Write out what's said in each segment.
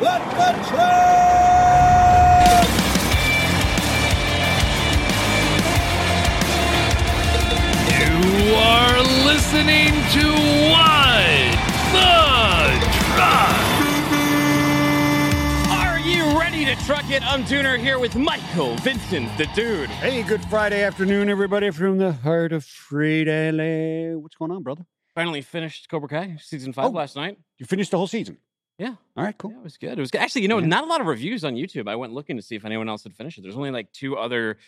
Let the train! You are listening to What the Truck. Are you ready to truck it? I'm Dooner here with Michael Vincent, the dude. Hey, good Friday afternoon, everybody, from the heart of Freight LA. What's going on, brother? Finally finished Cobra Kai season five Oh. last night. You finished the whole season. Yeah. All right, cool. Yeah, it was good. It was good. Actually, you know, Yeah. not a lot of reviews on YouTube. I went looking to see if anyone else had finished it. There's only like two other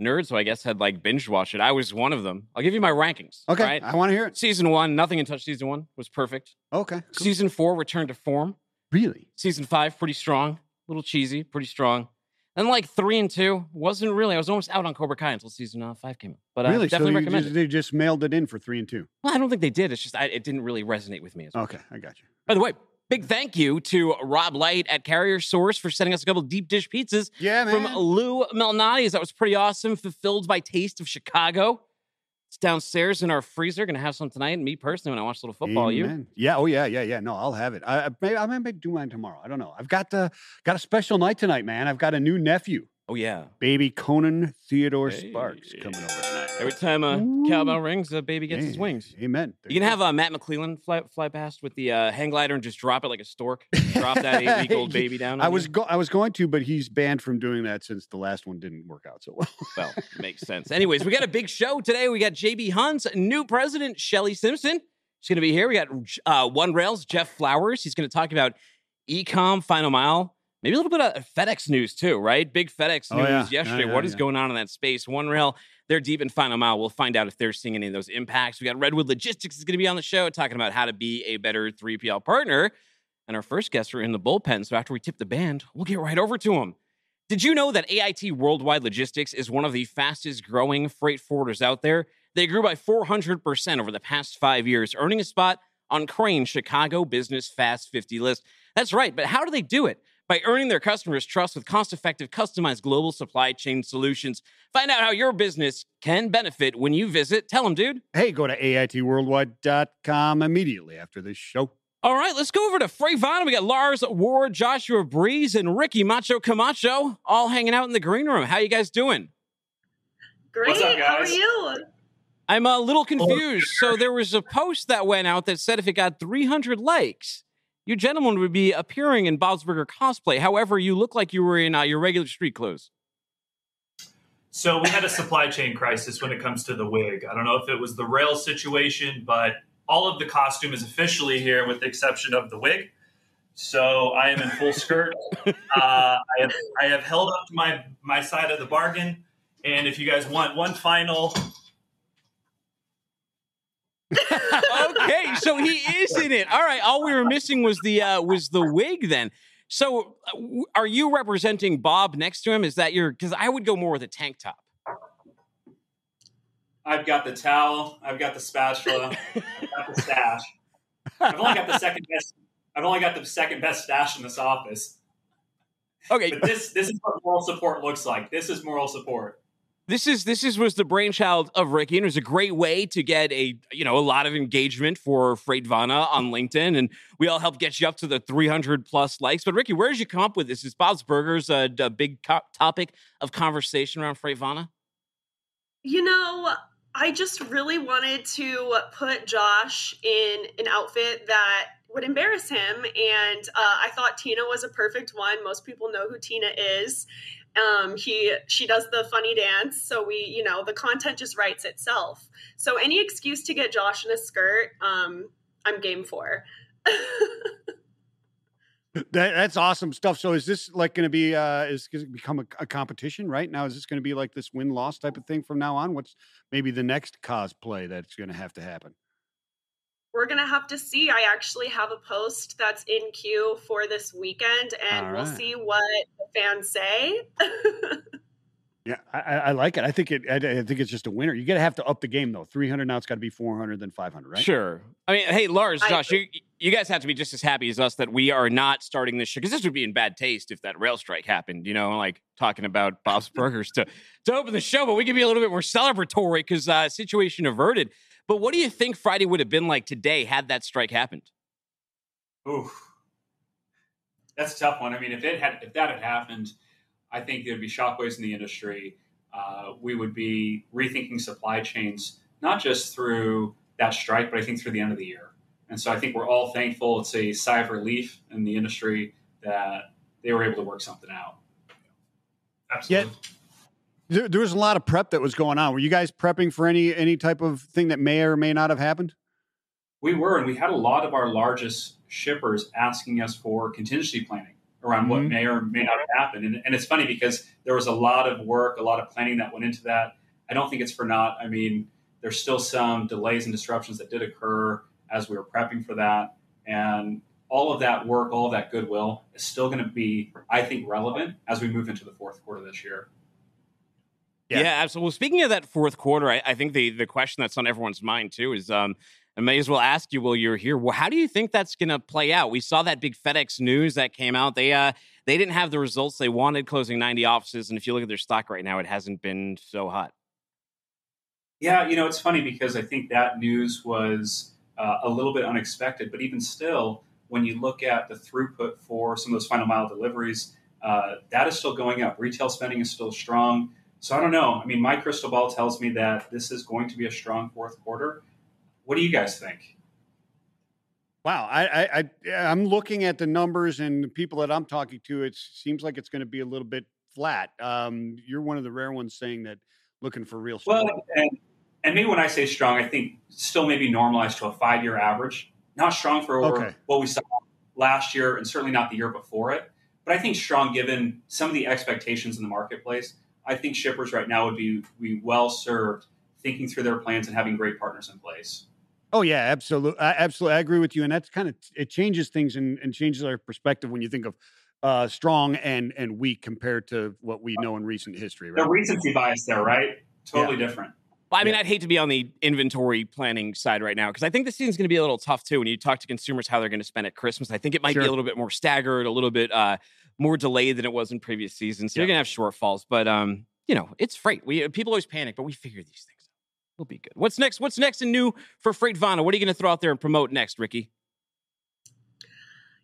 nerds who I guess had like binge watched it. I was one of them. I'll give you my rankings. Okay, right? I want to hear it. Season one, nothing in touch. Season one was perfect. Okay, cool. Season four, returned to form. really? Season five, pretty strong. A little cheesy, pretty strong. And like three and two, wasn't really. I was almost out on Cobra Kai until season uh, five came out. But I really? definitely so recommend just, it. they just mailed it in for three and two. Well, I don't think they did. It's just I, it didn't really resonate with me as much. Okay, I got you. By the way, big thank you to Rob Light at Carrier Source for sending us a couple deep dish pizzas Yeah, man. from Lou Malnati's. That was pretty awesome. Fulfilled by Taste of Chicago. It's downstairs in our freezer. Gonna have some tonight. Me personally, when I watch a little football, you Amen. Yeah. Oh, yeah, yeah, yeah. No, I'll have it. I, I maybe I might do mine tomorrow. I don't know. I've got uh, got a special night tonight, man. I've got a new nephew, Oh yeah. baby Conan Theodore Sparks, coming over tonight. Every time a Ooh. cowbell rings, the baby gets his wings. Amen. There You can have uh, Matt McClellan fly, fly past with the uh, hang glider and just drop it like a stork. Drop that eight week old baby down. I was go- I was going to, but he's banned from doing that since the last one didn't work out so well. Well, makes sense. Anyways, we got a big show today. We got JB Hunt's new president, Shelley Simpson. She's going to be here. We got uh, One Rails, Jeff Flowers. He's going to talk about ecom, final mile, maybe a little bit of FedEx news too, right? Big FedEx Oh, news yeah. Yeah, yesterday. yeah, What is yeah. going on in that space? One Rail, they're deep in final mile. We'll find out if they're seeing any of those impacts. We got Redwood Logistics is going to be on the show talking about how to be a better 3PL partner. And our first guests are in the bullpen. So after we tip the band, we'll get right over to them. Did you know that AIT Worldwide Logistics is one of the fastest growing freight forwarders out there? They grew by 400% over the past five years, earning a spot on Crane's Chicago Business Fast 50 list. That's right, but how do they do it? By earning their customers' trust with cost effective, customized global supply chain solutions. Find out how your business can benefit when you visit. Tell them, dude. hey, go to AITworldwide.com immediately after this show. All right, let's go over to FreightVana. We got Lars Ward, Joshua Brees, and Ricky Macho Camacho all hanging out in the green room. How you guys doing? Great. What's up, How are you? I'm a little oh, confused. So there was a post that went out that said if it got 300 likes, you gentlemen would be appearing in Bob's Burger cosplay. However, you look like you were in uh, your regular street clothes. So we had a supply chain crisis when it comes to the wig. I don't know if it was the rail situation, but all of the costume is officially here with the exception of the wig. So I am in full skirt. Uh, I, have, I have held up to my, my side of the bargain. And if you guys want one final, okay, so he is in it. All right, all we were missing was the uh, was the wig then. So uh, w- are you representing Bob next to him? Is that your because I would go more with a tank top. I've got the towel, I've got the spatula, I've got the stash. I've only got the second best. I've only got the second best stash in this office. Okay, But this this is what moral support looks like. This is moral support. This is this is was the brainchild of Ricky, and it was a great way to get a you know a lot of engagement for Freight Vana on LinkedIn, and we all helped get you up to the 300 plus likes. But Ricky, where did you come up with this? Is Bob's Burgers a, a big co- topic of conversation around Freight Vana? You know, I just really wanted to put Josh in an outfit that would embarrass him. And uh, I thought Tina was a perfect one. Most people know who Tina is. Um, he she does the funny dance, so we you know the content just writes itself. So any excuse to get Josh in a skirt, um, I'm game for. That, that's awesome stuff. So is this like going to be uh is going to become a, a competition right now? Is this going to be like this win loss type of thing from now on? What's maybe the next cosplay that's going to have to happen? We're gonna have to see. I actually have a post that's in queue for this weekend, and All we'll see what the fans say. Yeah, I, I I like it. I think it. I, I think it's just a winner. You got to have to up the game though. Three hundred now. It's got to be four hundred, then five hundred, right? Sure. I mean, hey, Lars, I Josh, you, you guys have to be just as happy as us that we are not starting this show because this would be in bad taste if that rail strike happened. You know, like talking about Bob's Burgers to to open the show, but we can be a little bit more celebratory because uh, situation averted. But what do you think Friday would have been like today had that strike happened? Oof. That's a tough one. I mean, if it had if that had happened, I think there'd be shockwaves in the industry. Uh, we would be rethinking supply chains, not just through that strike, but I think through the end of the year. And so I think we're all thankful. It's a sigh of relief in the industry that they were able to work something out. Absolutely. There, there was a lot of prep that was going on. Were you guys prepping for any any type of thing that may or may not have happened? We were, and we had a lot of our largest shippers asking us for contingency planning around what Mhm. may or may not happen. And, and it's funny because there was a lot of work, a lot of planning that went into that. I don't think it's for naught. I mean, there's still some delays and disruptions that did occur as we were prepping for that. And all of that work, all of that goodwill is still going to be, I think, relevant as we move into the fourth quarter this year. Yeah, Yeah. absolutely. Well, speaking of that fourth quarter, I, I think the the question that's on everyone's mind too is um I may as well ask you while you're here. Well, how do you think that's going to play out? We saw that big FedEx news that came out. They uh they didn't have the results they wanted, closing 90 offices, and if you look at their stock right now, it hasn't been so hot. Yeah, you know, it's funny because I think that news was uh, a little bit unexpected, but even still, when you look at the throughput for some of those final mile deliveries, uh, that is still going up. Retail spending is still strong. So I don't know. I mean, my crystal ball tells me that this is going to be a strong fourth quarter. What do you guys think? Wow, I, I, I I'm looking at the numbers and the people that I'm talking to. It seems like it's going to be a little bit flat. Um, you're one of the rare ones saying that looking for real. Well, and, and maybe when I say strong, I think still maybe normalized to a five year average. Not strong for Okay. what we saw last year and certainly not the year before it. But I think strong given some of the expectations in the marketplace. I think shippers right now would be, be well served thinking through their plans and having great partners in place. Oh yeah, absolutely, absolutely. I agree with you, and that's kind of it changes things and, and changes our perspective when you think of uh, strong and and weak compared to what we know in recent history. The recency bias there, right? Totally different. Well, I mean, Yeah. I'd hate to be on the inventory planning side right now because I think the season's going to be a little tough too. When you talk to consumers how they're going to spend at Christmas, I think it might be a little bit more staggered, a little bit uh, more delayed than it was in previous seasons. So you're going to have shortfalls, but um, you know, it's freight. We people always panic, but we figure these things out. We'll be good. What's next? What's next and new for Freight Vana? What are you going to throw out there and promote next, Ricky?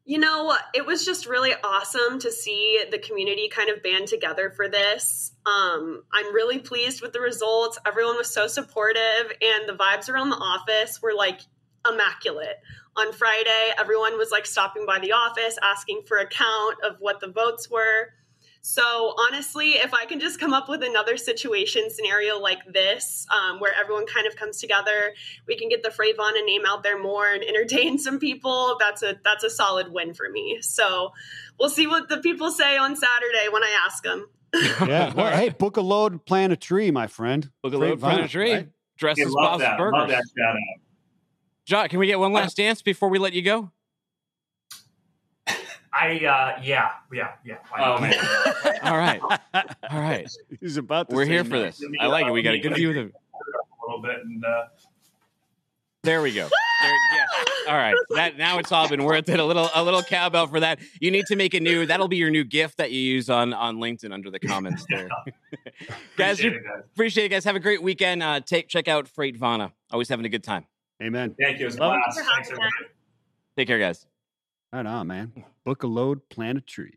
You know, it was just really awesome to see the community kind of band together for this. Um, I'm really pleased with the results. Everyone was so supportive, and the vibes around the office were like immaculate. On Friday, everyone was like stopping by the office, asking for a count of what the votes were. So, honestly, if I can just come up with another situation scenario like this, um, where everyone kind of comes together, we can get the FreightVana name out there more and entertain some people. That's a that's a solid win for me. So, we'll see what the people say on Saturday when I ask them. yeah. Well, hey, book a load, plant a tree, my friend. Book a Great load, plant a tree. right? Dress Okay, as love Bob's. Burgers. Love that shout out. John, can we get one last dance before we let you go? I uh, yeah yeah yeah. Oh man. All right, all right. He's about. To We're here for this. I like it. We got a good view of the. a little bit and uh, There we go. There, yeah. All right. That now it's all been worth it. A little a little cowbell for that. You need to make a new. That'll be your new gift that you use on on LinkedIn under the comments there. guys, appreciate you- it, guys. appreciate it, guys. Have a great weekend. Uh, take check out Freight Vana. Always having a good time. Amen. Thank you. It was a Love it. blast. Thanks for Thanks, having us. everybody. Take care, guys. Right on, man. Book a load, plant a tree.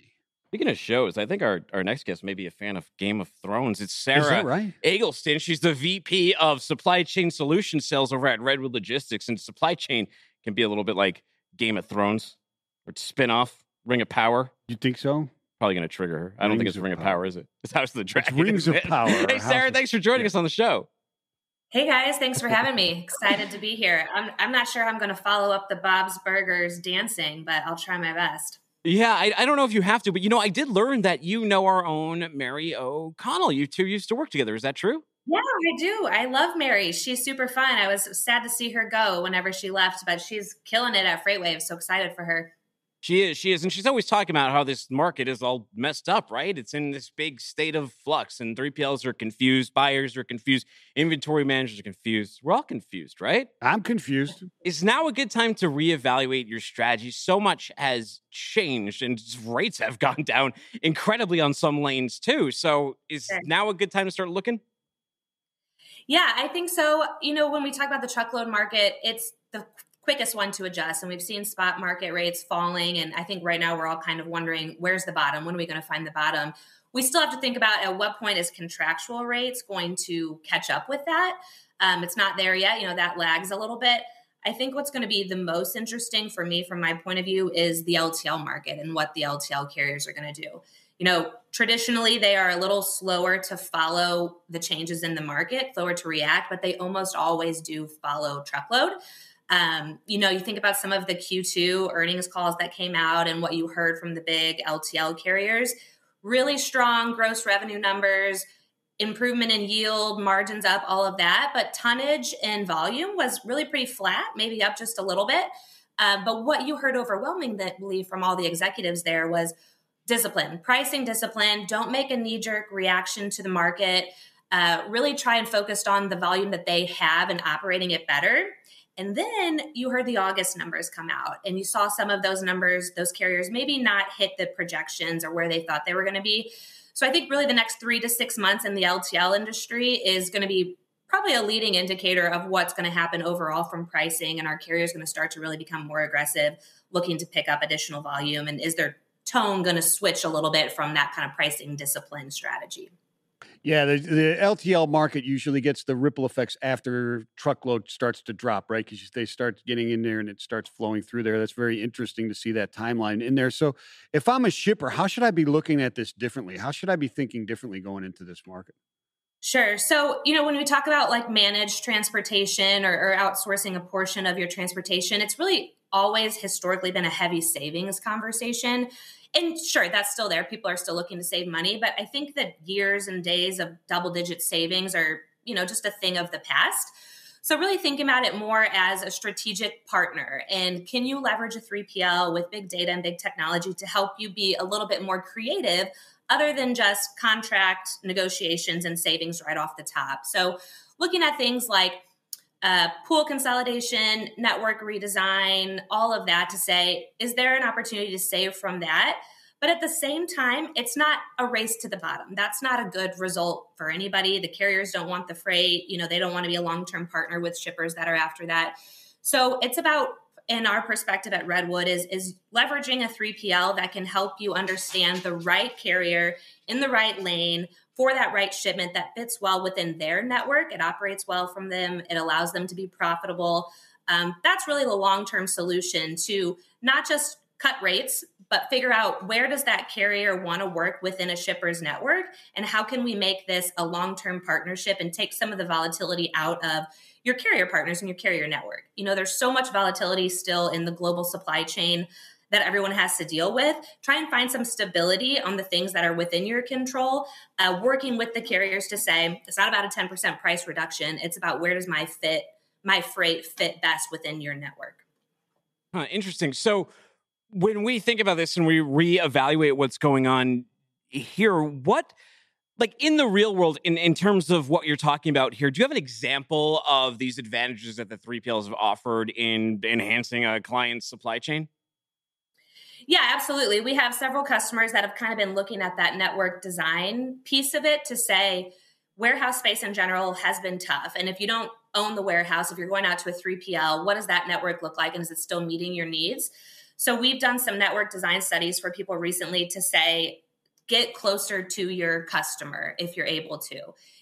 Speaking of shows, I think our, our next guest may be a fan of Game of Thrones. It's Sarah that right? Eggleston. She's the VP of Supply Chain Solution Sales over at Redwood Logistics. And supply chain can be a little bit like Game of Thrones or spin-off, Ring of Power. You think so? Probably going to trigger her. I don't think it's of Ring of Power. Power, is it? It's House of the Dragon. Rings of? Power, Hey, Sarah, of- thanks for joining yeah. us on the show. Hey guys, thanks for having me. Excited to be here. I'm I'm not sure I'm going to follow up the Bob's Burgers dancing, but I'll try my best. Yeah, I, I don't know if you have to, but you know, I did learn that you know our own Mary O'Connell. You two used to work together. Is that true? Yeah, I do. I love Mary. She's super fun. I was sad to see her go whenever she left, but she's killing it at Freightwave. So excited for her. She is. She is. And she's always talking about how this market is all messed up, right? It's in this big state of flux, and 3PLs are confused, buyers are confused, inventory managers are confused. We're all confused, right? I'm confused. Is now a good time to reevaluate your strategy? So much has changed, and rates have gone down incredibly on some lanes too. So, is Sure. now a good time to start looking? Yeah, I think so. You know, when we talk about the truckload market, it's the quickest one to adjust. And we've seen spot market rates falling. And I think right now we're all kind of wondering where's the bottom? When are we going to find the bottom? We still have to think about at what point is contractual rates going to catch up with that. Um, it's not there yet. You know, that lags a little bit. I think what's going to be the most interesting for me, from my point of view, is the LTL market and what the LTL carriers are going to do. You know, traditionally they are a little slower to follow the changes in the market, slower to react, but they almost always do follow truckload. Um, you know, you think about some of the Q2 earnings calls that came out and what you heard from the big LTL carriers. Really strong gross revenue numbers, improvement in yield, margins up, all of that. But tonnage and volume was really pretty flat, maybe up just a little bit. Uh, but what you heard overwhelmingly from all the executives there was discipline, pricing discipline. Don't make a knee jerk reaction to the market. Uh, really try and focus on the volume that they have and operating it better. And then you heard the August numbers come out, and you saw some of those numbers, those carriers maybe not hit the projections or where they thought they were going to be. So I think really the next three to six months in the LTL industry is going to be probably a leading indicator of what's going to happen overall from pricing. And our carriers going to start to really become more aggressive, looking to pick up additional volume. And is their tone going to switch a little bit from that kind of pricing discipline strategy? Yeah, the, the LTL market usually gets the ripple effects after truckload starts to drop, right? Because they start getting in there and it starts flowing through there. That's very interesting to see that timeline in there. So, if I'm a shipper, how should I be looking at this differently? How should I be thinking differently going into this market? Sure. So, you know, when we talk about like managed transportation or, or outsourcing a portion of your transportation, it's really always historically been a heavy savings conversation and sure that's still there. People are still looking to save money but i think that years and days of double digit savings are you know just a thing of the past. So really thinking about it more as a strategic partner. And can you leverage a 3pl with big data and big technology to help you be a little bit more creative other than just contract negotiations and savings right off the top? So looking at things like uh, pool consolidation, network redesign, all of that to say, is there an opportunity to save from that? But at the same time, it's not a race to the bottom. That's not a good result for anybody. The carriers don't want the freight. You know, they don't want to be a long term partner with shippers that are after that. So it's about in our perspective at Redwood is is leveraging a 3PL that can help you understand the right carrier in the right lane for that right shipment that fits well within their network. It operates well from them. It allows them to be profitable. Um, that's really the long term solution to not just cut rates but figure out where does that carrier want to work within a shipper's network and how can we make this a long-term partnership and take some of the volatility out of your carrier partners and your carrier network you know there's so much volatility still in the global supply chain that everyone has to deal with. Try and find some stability on the things that are within your control. Uh, working with the carriers to say it's not about a 10% price reduction. It's about where does my fit my freight fit best within your network. Huh, interesting. So when we think about this and we reevaluate what's going on here, what like in the real world, in, in terms of what you're talking about here, do you have an example of these advantages that the 3PLs have offered in enhancing a client's supply chain? Yeah, absolutely. We have several customers that have kind of been looking at that network design piece of it to say warehouse space in general has been tough. And if you don't own the warehouse, if you're going out to a 3PL, what does that network look like? And is it still meeting your needs? So we've done some network design studies for people recently to say, get closer to your customer if you're able to.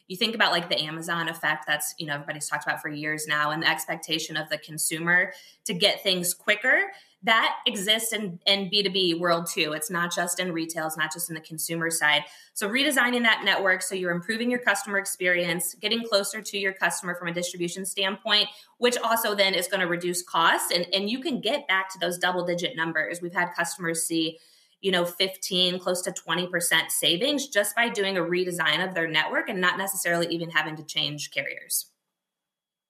You think about like the Amazon effect that's, you know, everybody's talked about for years now and the expectation of the consumer to get things quicker that exists in, in b2b world too. It's not just in retail it's not just in the consumer side. So redesigning that network so you're improving your customer experience getting closer to your customer from a distribution standpoint which also then is going to reduce costs and, and you can get back to those double digit numbers. We've had customers see you know 15 close to 20% savings just by doing a redesign of their network and not necessarily even having to change carriers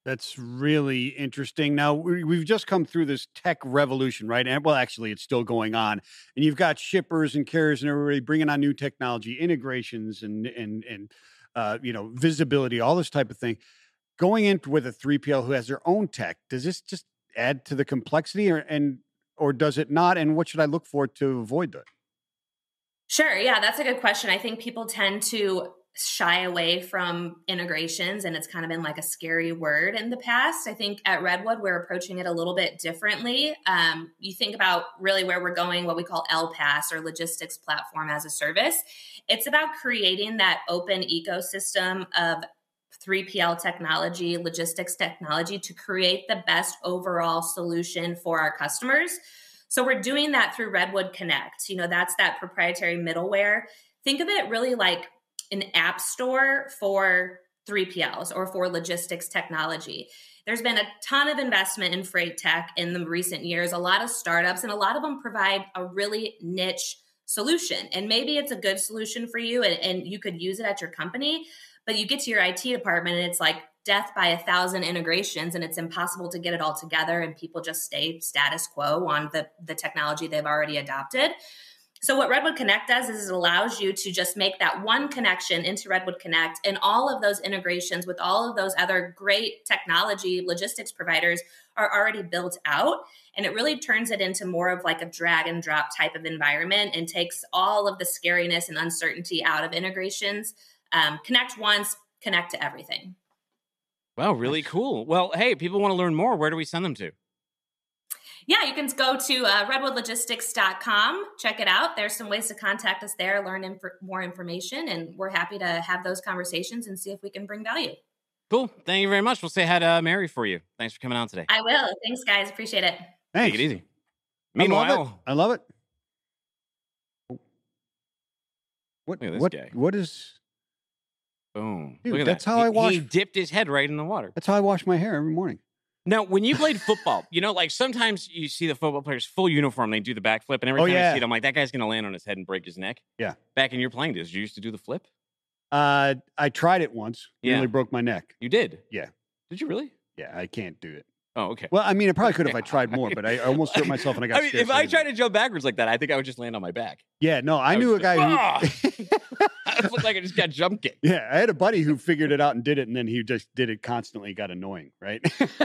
that's really interesting. Now we've just come through this tech revolution, right? And well, actually, it's still going on. And you've got shippers and carriers and everybody bringing on new technology, integrations, and and and uh, you know visibility, all this type of thing. Going in with a 3PL who has their own tech, does this just add to the complexity, or and or does it not? And what should I look for to avoid that? Sure. Yeah, that's a good question. I think people tend to shy away from integrations and it's kind of been like a scary word in the past. I think at Redwood, we're approaching it a little bit differently. Um, you think about really where we're going, what we call LPaaS or logistics platform as a service. It's about creating that open ecosystem of 3PL technology, logistics technology to create the best overall solution for our customers. So we're doing that through Redwood Connect. You know, that's that proprietary middleware. Think of it really like an app store for 3PLs or for logistics technology. There's been a ton of investment in freight tech in the recent years, a lot of startups, and a lot of them provide a really niche solution. And maybe it's a good solution for you and, and you could use it at your company, but you get to your IT department and it's like death by a thousand integrations and it's impossible to get it all together and people just stay status quo on the, the technology they've already adopted. So what Redwood Connect does is it allows you to just make that one connection into Redwood Connect and all of those integrations with all of those other great technology logistics providers are already built out and it really turns it into more of like a drag and drop type of environment and takes all of the scariness and uncertainty out of integrations. Um, connect once, connect to everything. Wow, really cool. Well, hey, people want to learn more. Where do we send them to? yeah, you can go to uh, redwoodlogistics.com, check it out. There's some ways to contact us there, learn inf- more information, and we're happy to have those conversations and see if we can bring value. Cool. Thank you very much. We'll say hi to uh, Mary for you. Thanks for coming on today. I will. Thanks, guys. Appreciate it. Thanks. Take it easy. I love it. Meanwhile, I love it. What? Look at this what? guy. What is? Boom. Dude, Look at that's that. how He- I wash- He dipped his head right in the water. That's how I wash my hair every morning. Now, when you played football, you know, like sometimes you see the football players full uniform, they do the backflip, and every Oh, time I see it, I'm like, that guy's going to land on his head and break his neck. Yeah. Back in your playing days, you used to do the flip. Uh, I tried it once. Yeah. Nearly broke my neck. You did. Yeah. Did you really? Yeah, I can't do it. Oh, okay. Well, I mean, I probably could if I tried more, but I almost hurt myself and I got I mean, if I tried to jump backwards like that, I think I would just land on my back. yeah, no, I I knew a guy like, who. Ah! I looked like I just got jump kicked. yeah, I had a buddy who figured it out and did it, and then he just did it constantly. Got annoying, right?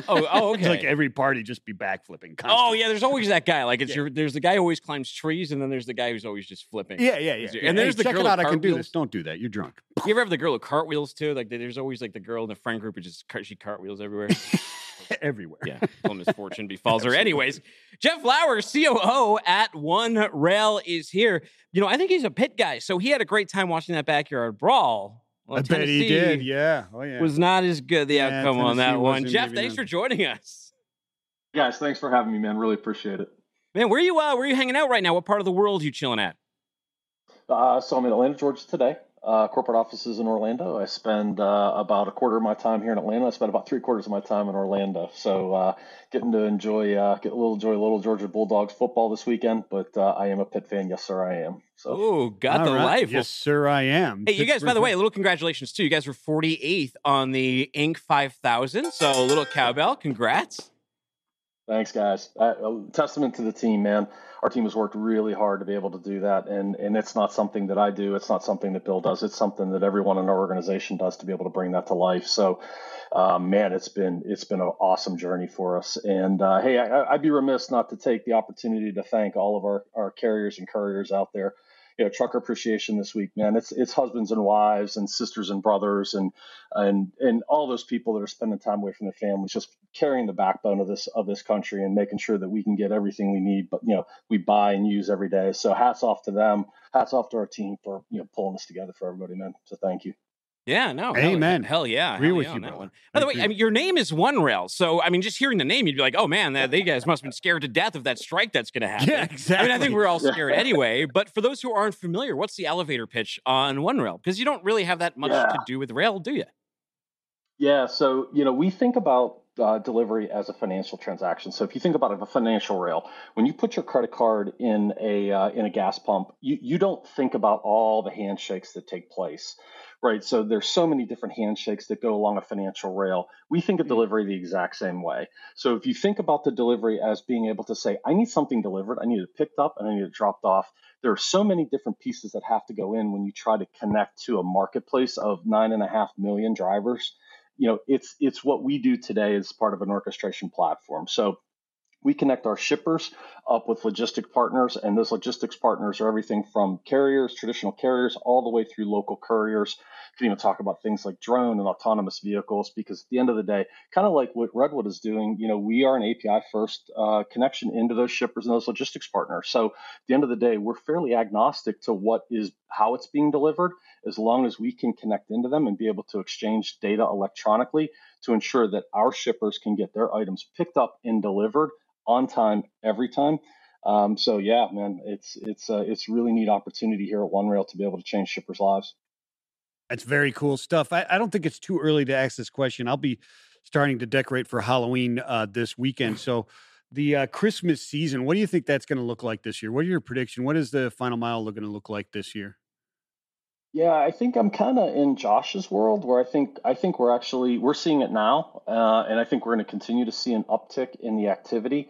Oh, oh, okay. like every party just be backflipping. Oh, constantly. Oh yeah, there's always that guy. Like it's Yeah. your there's the guy who always climbs trees, and then there's the guy who's always just flipping. Yeah, yeah, yeah. Is there- yeah. and there's Hey, the check girl it out. I can do this. Don't do that. You're drunk. You ever have the girl with cartwheels too? Like there's always like the girl in the friend group who just she cartwheels everywhere. Everywhere. yeah, well, misfortune befalls her. Anyways, Jeff Flowers, COO at One Rail, is here. You know, I think he's a Pitt guy, so he had a great time watching that backyard brawl. Well, I bet he did. Yeah. Oh yeah. Was not as good the Yeah, outcome on that one. Jeff, thanks not. for joining us. Guys, thanks for having me, man. Really appreciate it. Man, where are you uh, where are you hanging out right now? What part of the world you chilling at? Uh, so I'm in Atlanta, Georgia today. Uh, corporate offices in Orlando. I spend uh, about a quarter of my time here in Atlanta. I spend about three quarters of my time in Orlando. So uh, getting to enjoy, uh, get a little enjoy little Georgia Bulldogs football this weekend. But uh, I am a Pitt fan. Yes, sir, I am. So Oh, got All the right. life. Yes, sir. I am. Hey, you guys, by the way, a little congratulations too. You guys were 48th on the Inc. 5000. So a little cowbell. Congrats. Thanks, guys. Uh, a testament to the team, man. Our team has worked really hard to be able to do that, and and it's not something that I do. It's not something that Bill does. It's something that everyone in our organization does to be able to bring that to life. So, um, man, it's been it's been an awesome journey for us. And uh, hey, I, I'd be remiss not to take the opportunity to thank all of our our carriers and couriers out there. You know, trucker appreciation this week, man. It's it's husbands and wives and sisters and brothers and and and all those people that are spending time away from their families, just carrying the backbone of this of this country and making sure that we can get everything we need, but you know we buy and use every day. So hats off to them. Hats off to our team for you know pulling this together for everybody, man. So thank you. Yeah, no. Amen. Hell, yeah. Agree hell with yeah you, on that one. By the way. I mean, your name is One Rail. So, I mean, just hearing the name, you'd be like, oh, man, that, they guys must have been scared to death of that strike that's going to happen. Yeah, exactly. I mean, I think we're all scared anyway. But for those who aren't familiar, what's the elevator pitch on One Rail? Because you don't really have that much Yeah. to do with rail, do you? Yeah, so you know we think about uh, delivery as a financial transaction. So if you think about it, a financial rail, when you put your credit card in a uh, in a gas pump, you you don't think about all the handshakes that take place, right? So there's so many different handshakes that go along a financial rail. We think of delivery the exact same way. So if you think about the delivery as being able to say, I need something delivered, I need it picked up, and I need it dropped off. There are so many different pieces that have to go in when you try to connect to a marketplace of nine and a half million drivers you know it's it's what we do today as part of an orchestration platform. So we connect our shippers up with logistic partners, and those logistics partners are everything from carriers, traditional carriers, all the way through local couriers. You can even talk about things like drone and autonomous vehicles, because at the end of the day, kind of like what Redwood is doing, you know, we are an API first uh, connection into those shippers and those logistics partners. So at the end of the day, we're fairly agnostic to what is how it's being delivered, as long as we can connect into them and be able to exchange data electronically to ensure that our shippers can get their items picked up and delivered on time every time. Um, so yeah, man, it's it's uh, it's really neat opportunity here at One Rail to be able to change shippers' lives. That's very cool stuff. I, I don't think it's too early to ask this question. I'll be starting to decorate for Halloween uh, this weekend. So the uh, Christmas season, what do you think that's going to look like this year? What are your prediction? What is the final mile going to look like this year? Yeah, I think I'm kind of in Josh's world where I think I think we're actually we're seeing it now, uh, and I think we're going to continue to see an uptick in the activity.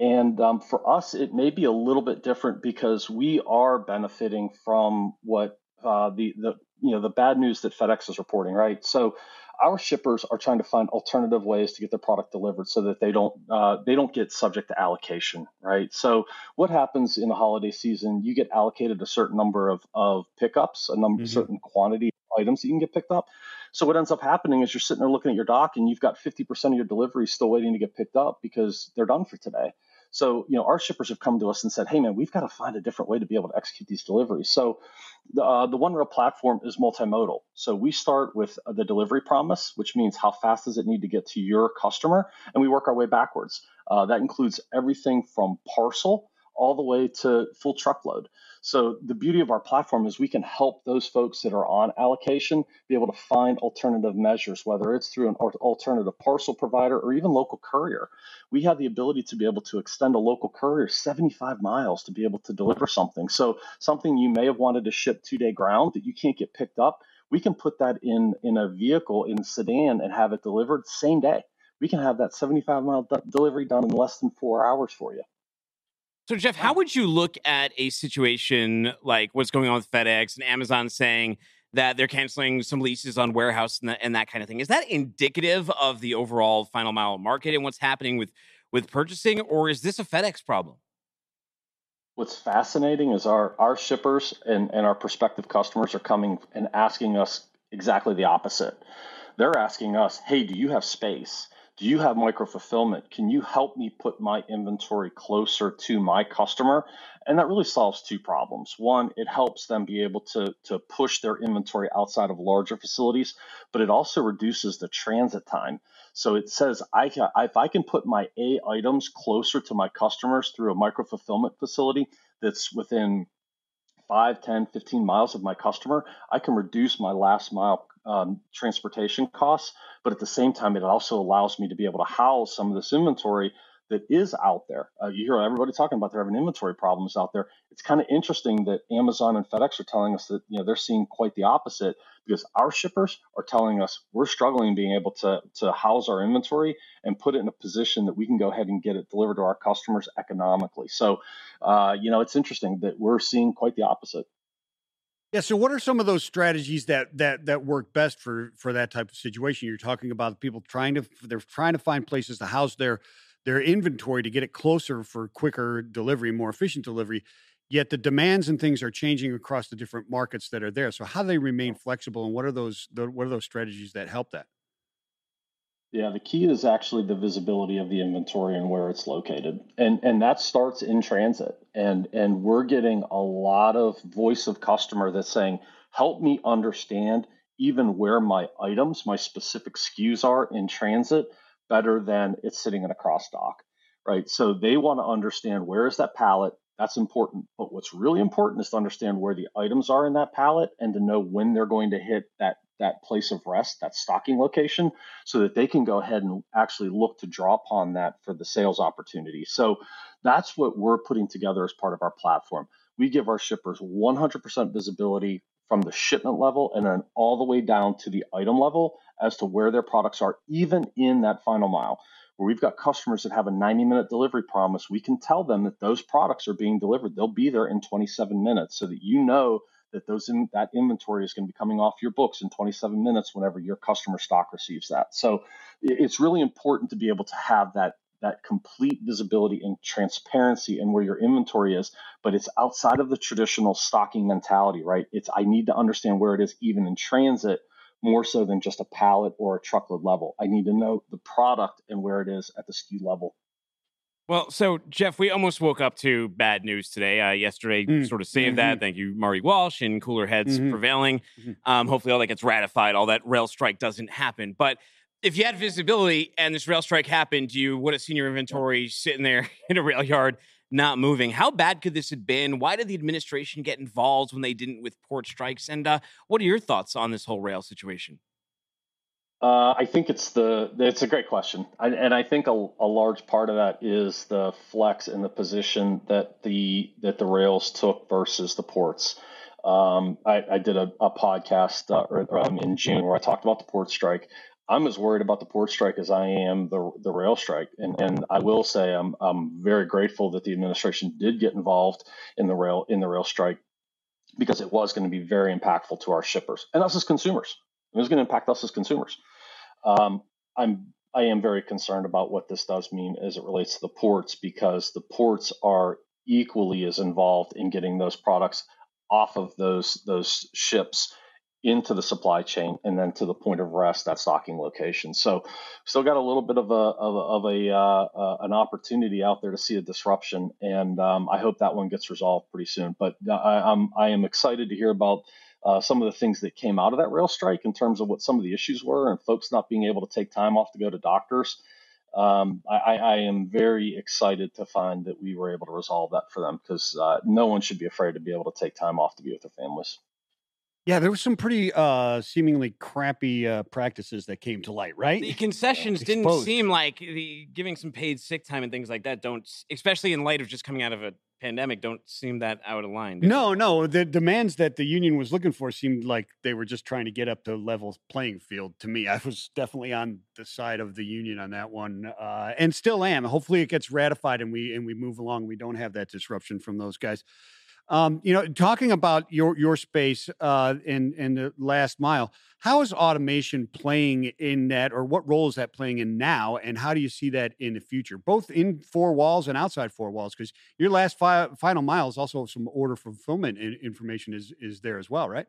And um, for us, it may be a little bit different because we are benefiting from what uh, the the you know the bad news that FedEx is reporting, right? So our shippers are trying to find alternative ways to get their product delivered so that they don't uh, they don't get subject to allocation, right? So what happens in the holiday season? You get allocated a certain number of, of pickups, a number mm-hmm. certain quantity of items that you can get picked up. So what ends up happening is you're sitting there looking at your dock and you've got 50% of your deliveries still waiting to get picked up because they're done for today. So, you know, our shippers have come to us and said, hey, man, we've got to find a different way to be able to execute these deliveries. So, the, uh, the One Rail platform is multimodal. So, we start with the delivery promise, which means how fast does it need to get to your customer? And we work our way backwards. Uh, that includes everything from parcel all the way to full truckload. So the beauty of our platform is we can help those folks that are on allocation be able to find alternative measures, whether it's through an alternative parcel provider or even local courier. We have the ability to be able to extend a local courier 75 miles to be able to deliver something. So something you may have wanted to ship two day ground that you can't get picked up, we can put that in in a vehicle in sedan and have it delivered same day. We can have that 75 mile d- delivery done in less than four hours for you. So, Jeff, how would you look at a situation like what's going on with FedEx and Amazon saying that they're canceling some leases on warehouse and that, and that kind of thing? Is that indicative of the overall final mile market and what's happening with with purchasing, or is this a FedEx problem? What's fascinating is our our shippers and, and our prospective customers are coming and asking us exactly the opposite. They're asking us, hey, do you have space? Do you have micro fulfillment? Can you help me put my inventory closer to my customer? And that really solves two problems. One, it helps them be able to, to push their inventory outside of larger facilities, but it also reduces the transit time. So it says I can, if I can put my A items closer to my customers through a micro fulfillment facility that's within 5, 10, 15 miles of my customer, I can reduce my last mile um, transportation costs. But at the same time, it also allows me to be able to house some of this inventory that is out there. Uh, you hear everybody talking about they're having inventory problems out there. It's kind of interesting that Amazon and FedEx are telling us that you know they're seeing quite the opposite because our shippers are telling us we're struggling being able to to house our inventory and put it in a position that we can go ahead and get it delivered to our customers economically. So, uh, you know, it's interesting that we're seeing quite the opposite. Yeah. So, what are some of those strategies that that that work best for for that type of situation? You're talking about people trying to they're trying to find places to house their their inventory to get it closer for quicker delivery, more efficient delivery. Yet the demands and things are changing across the different markets that are there. So, how do they remain flexible, and what are those what are those strategies that help that? Yeah, the key is actually the visibility of the inventory and where it's located. And and that starts in transit. And and we're getting a lot of voice of customer that's saying, "Help me understand even where my items, my specific SKUs are in transit better than it's sitting in a cross dock." Right? So they want to understand where is that pallet? That's important. But what's really important is to understand where the items are in that pallet and to know when they're going to hit that that place of rest, that stocking location, so that they can go ahead and actually look to draw upon that for the sales opportunity. So that's what we're putting together as part of our platform. We give our shippers 100% visibility from the shipment level and then all the way down to the item level as to where their products are, even in that final mile. Where we've got customers that have a 90 minute delivery promise, we can tell them that those products are being delivered. They'll be there in 27 minutes so that you know that those in, that inventory is going to be coming off your books in 27 minutes whenever your customer stock receives that. So it's really important to be able to have that that complete visibility and transparency and where your inventory is, but it's outside of the traditional stocking mentality, right? It's I need to understand where it is even in transit more so than just a pallet or a truckload level. I need to know the product and where it is at the SKU level. Well, so Jeff, we almost woke up to bad news today. Uh, yesterday, Mm, sort of saved mhm. that. Thank you, Marty Walsh, and cooler heads Mhm. prevailing. Mhm. Um, hopefully, all that gets ratified. All that rail strike doesn't happen. But if you had visibility and this rail strike happened, you would have seen your inventory sitting there in a rail yard, not moving. How bad could this have been? Why did the administration get involved when they didn't with port strikes? And uh, what are your thoughts on this whole rail situation? Uh, I think it's the it's a great question, I, and I think a, a large part of that is the flex and the position that the that the rails took versus the ports. Um, I, I did a, a podcast uh, um, in June where I talked about the port strike. I'm as worried about the port strike as I am the the rail strike, and and I will say I'm I'm very grateful that the administration did get involved in the rail in the rail strike because it was going to be very impactful to our shippers and us as consumers. It was going to impact us as consumers. Um, I'm I am very concerned about what this does mean as it relates to the ports because the ports are equally as involved in getting those products off of those those ships into the supply chain and then to the point of rest, that stocking location. So, still got a little bit of a of a, of a uh, uh, an opportunity out there to see a disruption, and um, I hope that one gets resolved pretty soon. But uh, I, I'm I am excited to hear about uh, some of the things that came out of that rail strike in terms of what some of the issues were and folks not being able to take time off to go to doctors. Um, I, I am very excited to find that we were able to resolve that for them because uh, no one should be afraid to be able to take time off to be with their families. Yeah, there was some pretty uh seemingly crappy uh practices that came to light, right? The concessions didn't Exposed. seem like the giving some paid sick time and things like that. Don't, especially in light of just coming out of a pandemic, don't seem that out of line. No, no, the demands that the union was looking for seemed like they were just trying to get up to level playing field to me. I was definitely on the side of the union on that one. Uh and still am. Hopefully it gets ratified and we and we move along. We don't have that disruption from those guys. Um, you know, talking about your your space uh, in in the last mile, how is automation playing in that, or what role is that playing in now, and how do you see that in the future, both in four walls and outside four walls? Because your last fi- final mile is also some order fulfillment in- information is is there as well, right?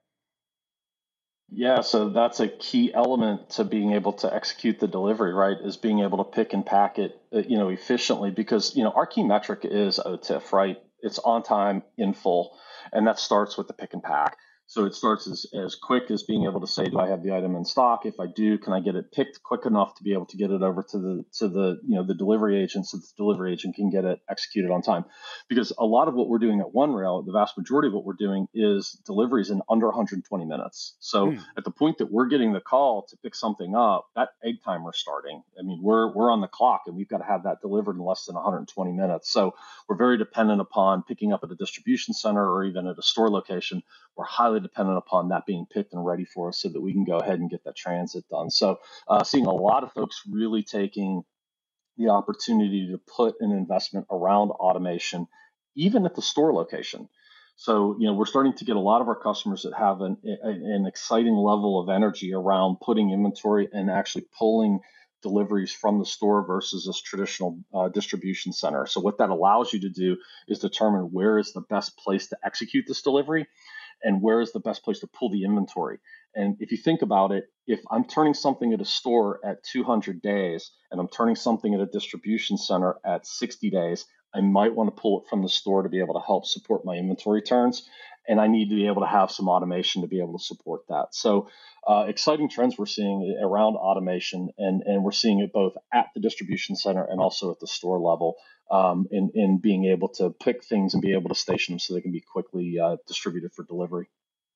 Yeah, so that's a key element to being able to execute the delivery, right? Is being able to pick and pack it, uh, you know, efficiently because, you know, our key metric is OTIF, right? It's on time, in full, and that starts with the pick and pack. So it starts as, as quick as being able to say, do I have the item in stock? If I do, can I get it picked quick enough to be able to get it over to the to the you know the delivery agent so the delivery agent can get it executed on time? Because a lot of what we're doing at One Rail, the vast majority of what we're doing is deliveries in under 120 minutes. So Hmm. at the point that we're getting the call to pick something up, that egg timer starting. I mean, we're we're on the clock and we've got to have that delivered in less than 120 minutes. So we're very dependent upon picking up at a distribution center or even at a store location. We're highly dependent upon that being picked and ready for us so that we can go ahead and get that transit done. So uh, seeing a lot of folks really taking the opportunity to put an investment around automation, even at the store location. So, you know, we're starting to get a lot of our customers that have an, an exciting level of energy around putting inventory and actually pulling deliveries from the store versus this traditional uh, distribution center. So, what that allows you to do is determine where is the best place to execute this delivery and where is the best place to pull the inventory. And if you think about it, if I'm turning something at a store at 200 days and I'm turning something at a distribution center at 60 days, I might want to pull it from the store to be able to help support my inventory turns. And I need to be able to have some automation to be able to support that. So, uh, exciting trends we're seeing around automation, and, and we're seeing it both at the distribution center and also at the store level um, in, in being able to pick things and be able to station them so they can be quickly uh, distributed for delivery.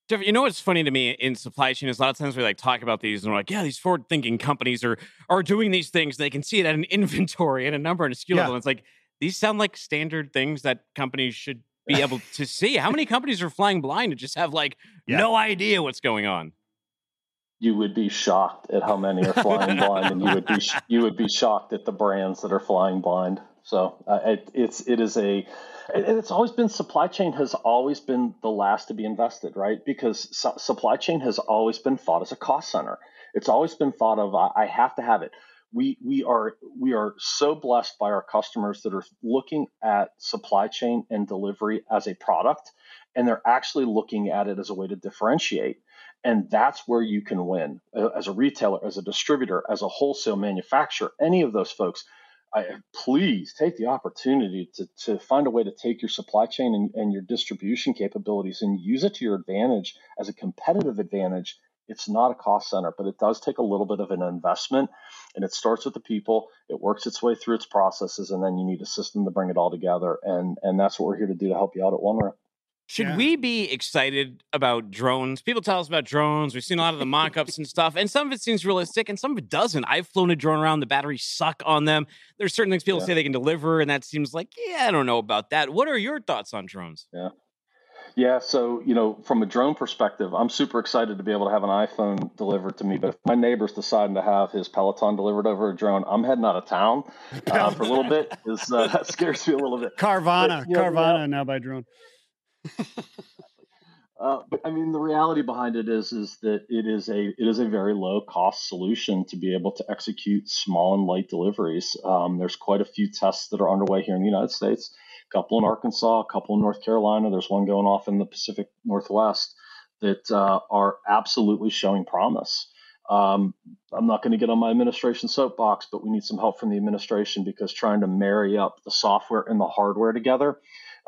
Jeff, you know what's funny to me in supply chain is a lot of times we like talk about these and we're like, yeah, these forward thinking companies are are doing these things. They can see it at an inventory and a number and a SKU Yeah. level. And it's like these sound like standard things that companies should be able to see. How many companies are flying blind and just have like Yeah. no idea what's going on? You would be shocked at how many are flying blind, and you would be sh- you would be shocked at the brands that are flying blind. So uh, it, it's it is a and it's always been supply chain has always been the last to be invested, right? Because su- supply chain has always been thought as a cost center. It's always been thought of I, I have to have it. We we are we are so blessed by our customers that are looking at supply chain and delivery as a product and they're actually looking at it as a way to differentiate. And that's where you can win. As a retailer as a distributor as a wholesale manufacturer any of those folks I, please take the opportunity to, to find a way to take your supply chain and, and your distribution capabilities and use it to your advantage as a competitive advantage it's not a cost center, but it does take a little bit of an investment. And it starts with the people, it works its way through its processes, and then you need a system to bring it all together. And and that's what we're here to do to help you out at OneRail. Should Yeah. we be excited about drones? People tell us about drones. We've seen a lot of the mock-ups and stuff, and some of it seems realistic, and some of it doesn't. I've flown a drone around; the batteries suck on them. There's certain things people Yeah. say they can deliver, and that seems like, yeah, I don't know about that. What are your thoughts on drones? Yeah, so you know, from a drone perspective, I'm super excited to be able to have an iPhone delivered to me. But if my neighbor's deciding to have his Peloton delivered over a drone, I'm heading out of town uh, for a little bit. Is uh, that scares me a little bit. Carvana, But, yeah, Carvana now by drone. Uh, but I mean, the reality behind it is is that it is a it is a very low cost solution to be able to execute small and light deliveries. Um, there's quite a few tests that are underway here in the United States. Couple in Arkansas, a couple in North Carolina. There's one going off in the Pacific Northwest that uh, are absolutely showing promise. Um, I'm not going to get on my administration soapbox, but we need some help from the administration because trying to marry up the software and the hardware together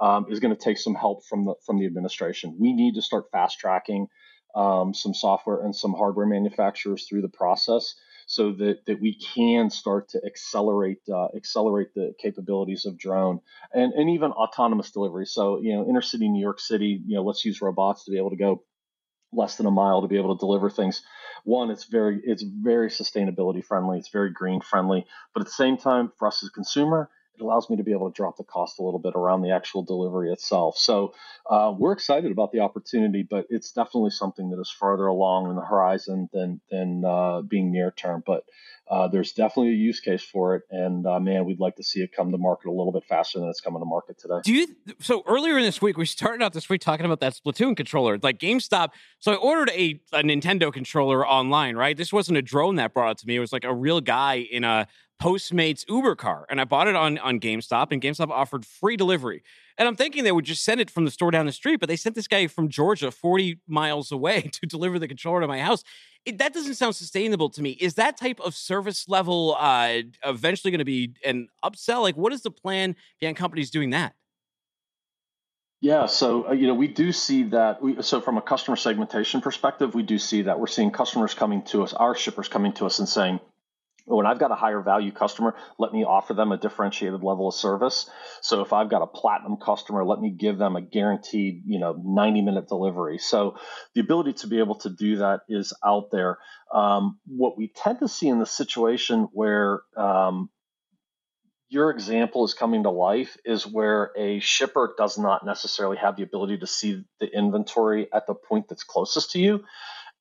um, is going to take some help from the from the administration. We need to start fast tracking um, some software and some hardware manufacturers through the process so that that we can start to accelerate uh, accelerate the capabilities of drone and and even autonomous delivery. So you know, inner city New York City, you know, let's use robots to be able to go less than a mile to be able to deliver things. One, it's very it's very sustainability friendly, it's very green friendly, but at the same time, for us as a consumer, it allows me to be able to drop the cost a little bit around the actual delivery itself. So uh, we're excited about the opportunity, but it's definitely something that is farther along in the horizon than than uh, being near term. But uh, there's definitely a use case for it, and uh, man, we'd like to see it come to market a little bit faster than it's coming to market today. Do you? So earlier in this week, we started out this week talking about that Splatoon controller, like GameStop. So I ordered a, a Nintendo controller online. Right, this wasn't a drone that brought it to me. It was like a real guy in a Postmates Uber car, and I bought it on on GameStop, and GameStop offered free delivery. And I'm thinking they would just send it from the store down the street, but they sent this guy from Georgia, 40 miles away, to deliver the controller to my house. It, that doesn't sound sustainable to me. Is that type of service level uh, eventually going to be an upsell? Like, what is the plan behind companies doing that? Yeah, so uh, you know we do see that. We, so from a customer segmentation perspective, we do see that we're seeing customers coming to us, our shippers coming to us and saying, when I've got a higher value customer, let me offer them a differentiated level of service. So if I've got a platinum customer, let me give them a guaranteed, you know, 90 minute delivery. So the ability to be able to do that is out there. Um, what we tend to see in the situation where um, your example is coming to life is where a shipper does not necessarily have the ability to see the inventory at the point that's closest to you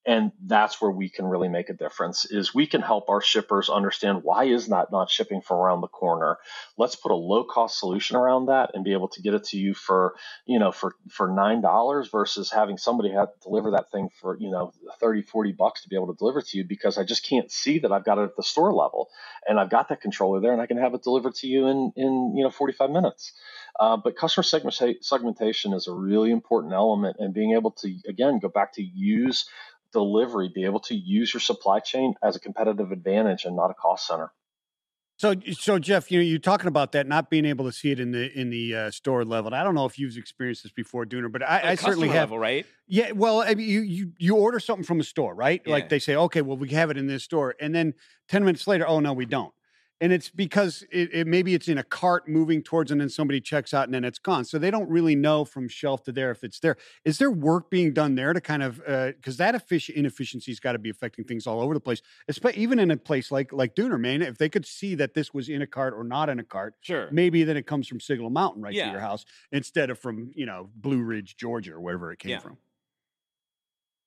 and that's where we can really make a difference is we can help our shippers understand why is that not shipping from around the corner. Let's put a low cost solution around that and be able to get it to you for you know for for nine dollars versus having somebody have deliver that thing for you know 30 40 bucks to be able to deliver to you because i just can't see that i've got it at the store level. And i've got that controller there and i can have it delivered to you in in you know 45 minutes. Uh, but customer segmenta- segmentation is a really important element and being able to again go back to use delivery, be able to use your supply chain as a competitive advantage and not a cost center. So, so Jeff, you know, you're talking about that not being able to see it in the in the uh, store level. And I don't know if you've experienced this before, Dooner, but I, At a I certainly have. level, right? Yeah, well, I mean, you you you order something from a store, right? Yeah. Like they say, okay, well, we have it in this store, and then ten minutes later, oh no, we don't. And it's because it, it maybe it's in a cart moving towards, and then somebody checks out, and then it's gone. So they don't really know from shelf to there if it's there. Is there work being done there to kind of uh, because that effic- inefficiency's got to be affecting things all over the place, espe- even in a place like like Dooner, man. If they could see that this was in a cart or not in a cart, Sure. maybe then it comes from Signal Mountain right Yeah. to your house instead of from you know Blue Ridge, Georgia, or wherever it came Yeah. from.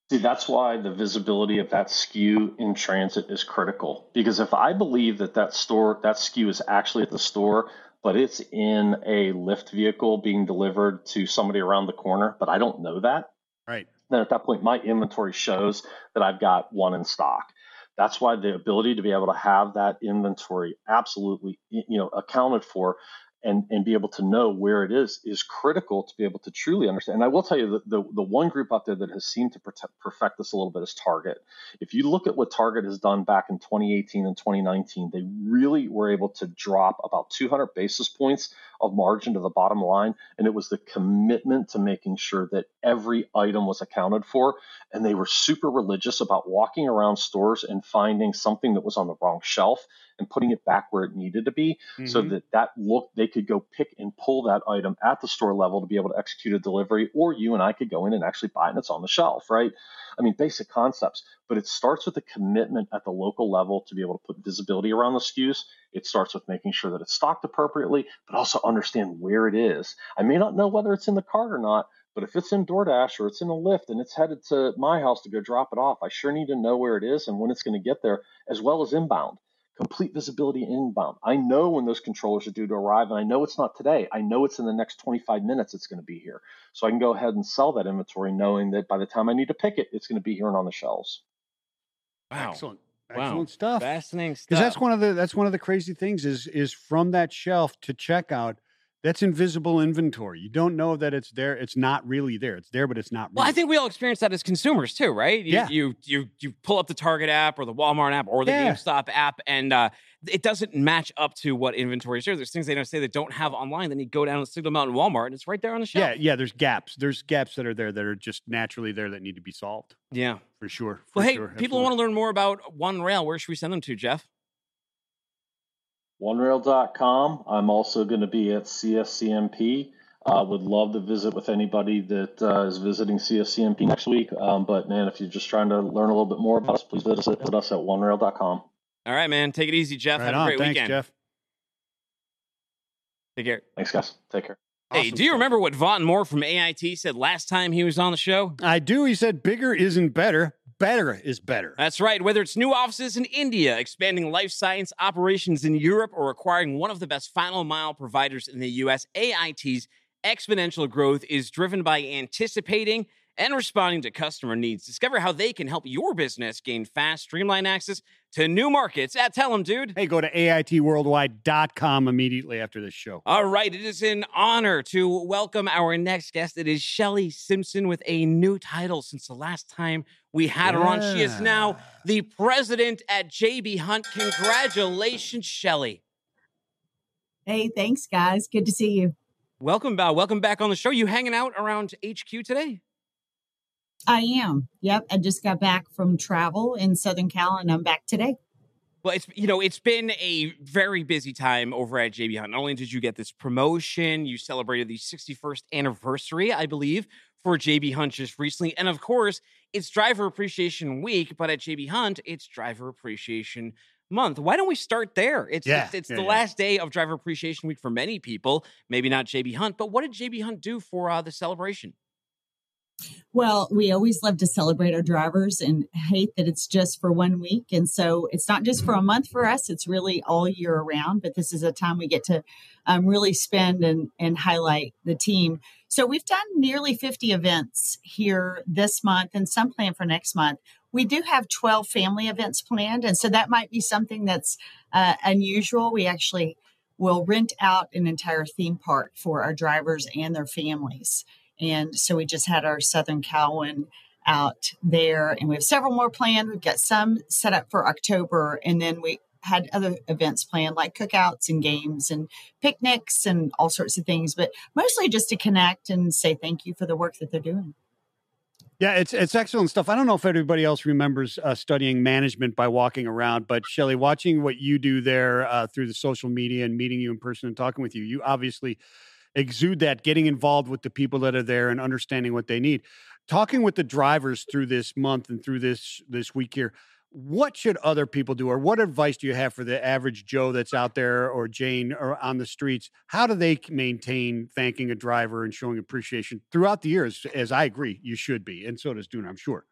See, that's why the visibility of that SKU in transit is critical. Because if I believe that that store, that SKU is actually at the store, but it's in a Lyft vehicle being delivered to somebody around the corner, but I don't know that, Right. then at that point, my inventory shows that I've got one in stock. That's why the ability to be able to have that inventory absolutely, you know, accounted for and, and be able to know where it is is critical to be able to truly understand. And I will tell you that the, the one group out there that has seemed to perfect this a little bit is Target. If you look at what Target has done back in 2018 and 2019, they really were able to drop about 200 basis points of margin to the bottom line. And it was the commitment to making sure that every item was accounted for. And they were super religious about walking around stores and finding something that was on the wrong shelf and putting it back where it needed to be mm-hmm. so that that look they could go pick and pull that item at the store level to be able to execute a delivery or you and I could go in and actually buy it and it's on the shelf, right? I mean, basic concepts, but it starts with a commitment at the local level to be able to put visibility around the SKUs. It starts with making sure that it's stocked appropriately, but also understand where it is. I may not know whether it's in the cart or not, but if it's in DoorDash or it's in a Lyft and it's headed to my house to go drop it off, I sure need to know where it is and when it's going to get there, as well as inbound complete visibility inbound. I know when those controllers are due to arrive, and I know it's not today. I know it's in the next 25 minutes it's going to be here. So I can go ahead and sell that inventory knowing that by the time I need to pick it, it's going to be here and on the shelves. Wow. Excellent. Excellent wow. stuff. Fascinating stuff. Because that's one of the that's one of the crazy things is is from that shelf to checkout that's invisible inventory. You don't know that it's there. It's not really there. It's there, but it's not. Well, I think we all experience that as consumers too, right? You, yeah. You you you pull up the Target app or the Walmart app or the yeah. GameStop app, and uh, it doesn't match up to what inventory is there. There's things they don't say they don't have online. Then you go down to Signal Mountain Walmart, and it's right there on the shelf. Yeah, yeah. There's gaps. There's gaps that are there that are just naturally there that need to be solved. Yeah, for sure. For well, hey, sure. people want to learn more about One Rail. Where should we send them to, Jeff? OneRail.com. I'm also going to be at CSCMP. I uh, would love to visit with anybody that uh, is visiting CSCMP next week. Um, but man, if you're just trying to learn a little bit more about us, please visit us, us at OneRail.com. All right, man. Take it easy, Jeff. Right Have on. a great Thanks, weekend. Jeff. Take care. Thanks, guys. Take care. Hey, do you remember what Vaughn Moore from AIT said last time he was on the show? I do. He said bigger isn't better. Better is better. That's right. Whether it's new offices in India, expanding life science operations in Europe, or acquiring one of the best final mile providers in the US, AIT's exponential growth is driven by anticipating and responding to customer needs. Discover how they can help your business gain fast, streamlined access to new markets. At Tell them, dude. Hey, go to AITworldwide.com immediately after this show. All right, it is an honor to welcome our next guest. It is Shelley Simpson with a new title since the last time we had her on. She is now the president at JB Hunt. Congratulations, Shelley. Hey, thanks, guys. Good to see you. Welcome back. Welcome back on the show. You hanging out around HQ today? I am. Yep. I just got back from travel in Southern Cal and I'm back today. Well, it's you know it's been a very busy time over at JB Hunt. Not only did you get this promotion, you celebrated the 61st anniversary, I believe, for JB Hunt just recently, and of course, it's Driver Appreciation Week. But at JB Hunt, it's Driver Appreciation Month. Why don't we start there? It's Yeah, it's, it's yeah, the yeah. last day of Driver Appreciation Week for many people. Maybe not JB Hunt, but what did JB Hunt do for uh, the celebration? Well, we always love to celebrate our drivers and hate that it's just for one week. And so it's not just for a month for us, it's really all year around. But this is a time we get to um, really spend and, and highlight the team. So we've done nearly 50 events here this month and some planned for next month. We do have 12 family events planned. And so that might be something that's uh, unusual. We actually will rent out an entire theme park for our drivers and their families. And so we just had our Southern Cal one out there, and we have several more planned. We've got some set up for October, and then we had other events planned like cookouts and games and picnics and all sorts of things, but mostly just to connect and say thank you for the work that they're doing. Yeah, it's it's excellent stuff. I don't know if everybody else remembers uh, studying management by walking around, but Shelley, watching what you do there uh, through the social media and meeting you in person and talking with you, you obviously exude that, getting involved with the people that are there and understanding what they need. Talking with the drivers through this month and through this this week here, what should other people do, or what advice do you have for the average Joe that's out there or Jane or on the streets? How do they maintain thanking a driver and showing appreciation throughout the years? As I agree, you should be, and so does Dooner, I'm sure.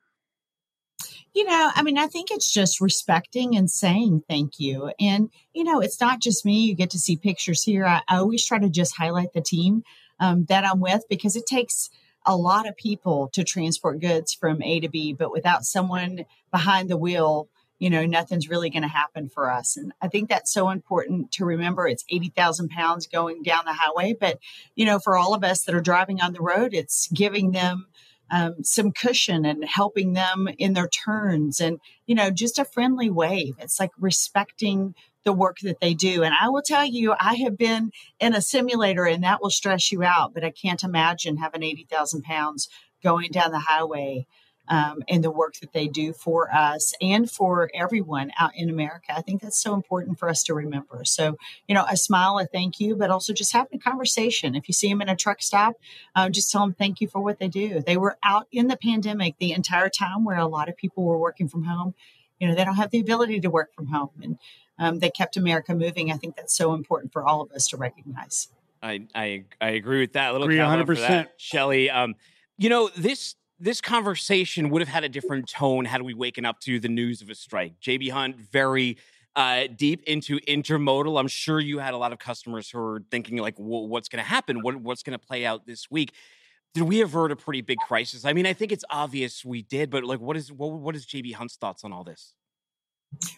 You know, I mean, I think it's just respecting and saying thank you. And, you know, it's not just me. You get to see pictures here. I, I always try to just highlight the team um, that I'm with because it takes a lot of people to transport goods from A to B, but without someone behind the wheel, you know, nothing's really going to happen for us. And I think that's so important to remember. It's 80,000 pounds going down the highway. But, you know, for all of us that are driving on the road, it's giving them um, some cushion and helping them in their turns and, you know, just a friendly wave. It's like respecting the work that they do. And I will tell you, I have been in a simulator and that will stress you out, but I can't imagine having 80,000 pounds going down the highway um, and the work that they do for us and for everyone out in America. I think that's so important for us to remember. So, you know, a smile, a thank you, but also just having a conversation. If you see them in a truck stop, um, just tell them thank you for what they do. They were out in the pandemic the entire time where a lot of people were working from home. You know, they don't have the ability to work from home and um, they kept America moving. I think that's so important for all of us to recognize. I I, I agree with that. A little Agree 100%. Shelley. Um, you know this this conversation would have had a different tone had we waken up to the news of a strike. JB Hunt very uh, deep into intermodal. I'm sure you had a lot of customers who were thinking like, well, "What's going to happen? What, what's going to play out this week?" Did we avert a pretty big crisis? I mean, I think it's obvious we did, but like, what is what, what is JB Hunt's thoughts on all this?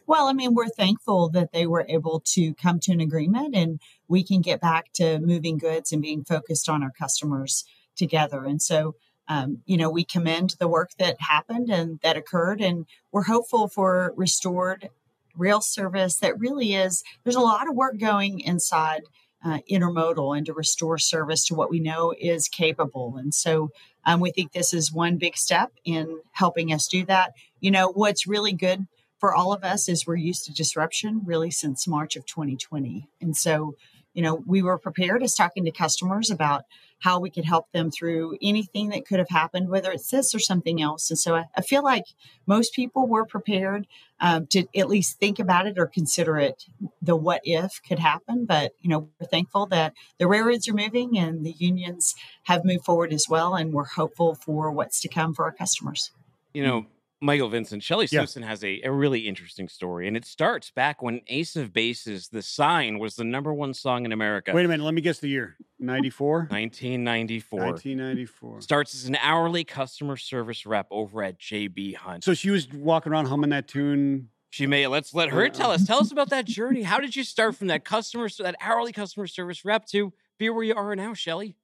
Well, I mean, we're thankful that they were able to come to an agreement and we can get back to moving goods and being focused on our customers together. And so, um, you know, we commend the work that happened and that occurred, and we're hopeful for restored rail service that really is, there's a lot of work going inside uh, intermodal and to restore service to what we know is capable. And so um, we think this is one big step in helping us do that. You know, what's really good for all of us is we're used to disruption really since March of 2020. And so, you know, we were prepared as talking to customers about how we could help them through anything that could have happened, whether it's this or something else. And so I, I feel like most people were prepared um, to at least think about it or consider it the what if could happen. But, you know, we're thankful that the railroads are moving and the unions have moved forward as well. And we're hopeful for what's to come for our customers. You know, Michael Vincent, Shelley Yeah. Simpson has a, a really interesting story, and it starts back when Ace of Base's, The Sign, was the number one song in America. Wait a minute. Let me guess the year 94? 1994. 1994. Starts as an hourly customer service rep over at JB Hunt. So she was walking around humming that tune. she may let's let her tell us. Tell us about that journey. How did you start from that customer, that hourly customer service rep to be where you are now, Shelley?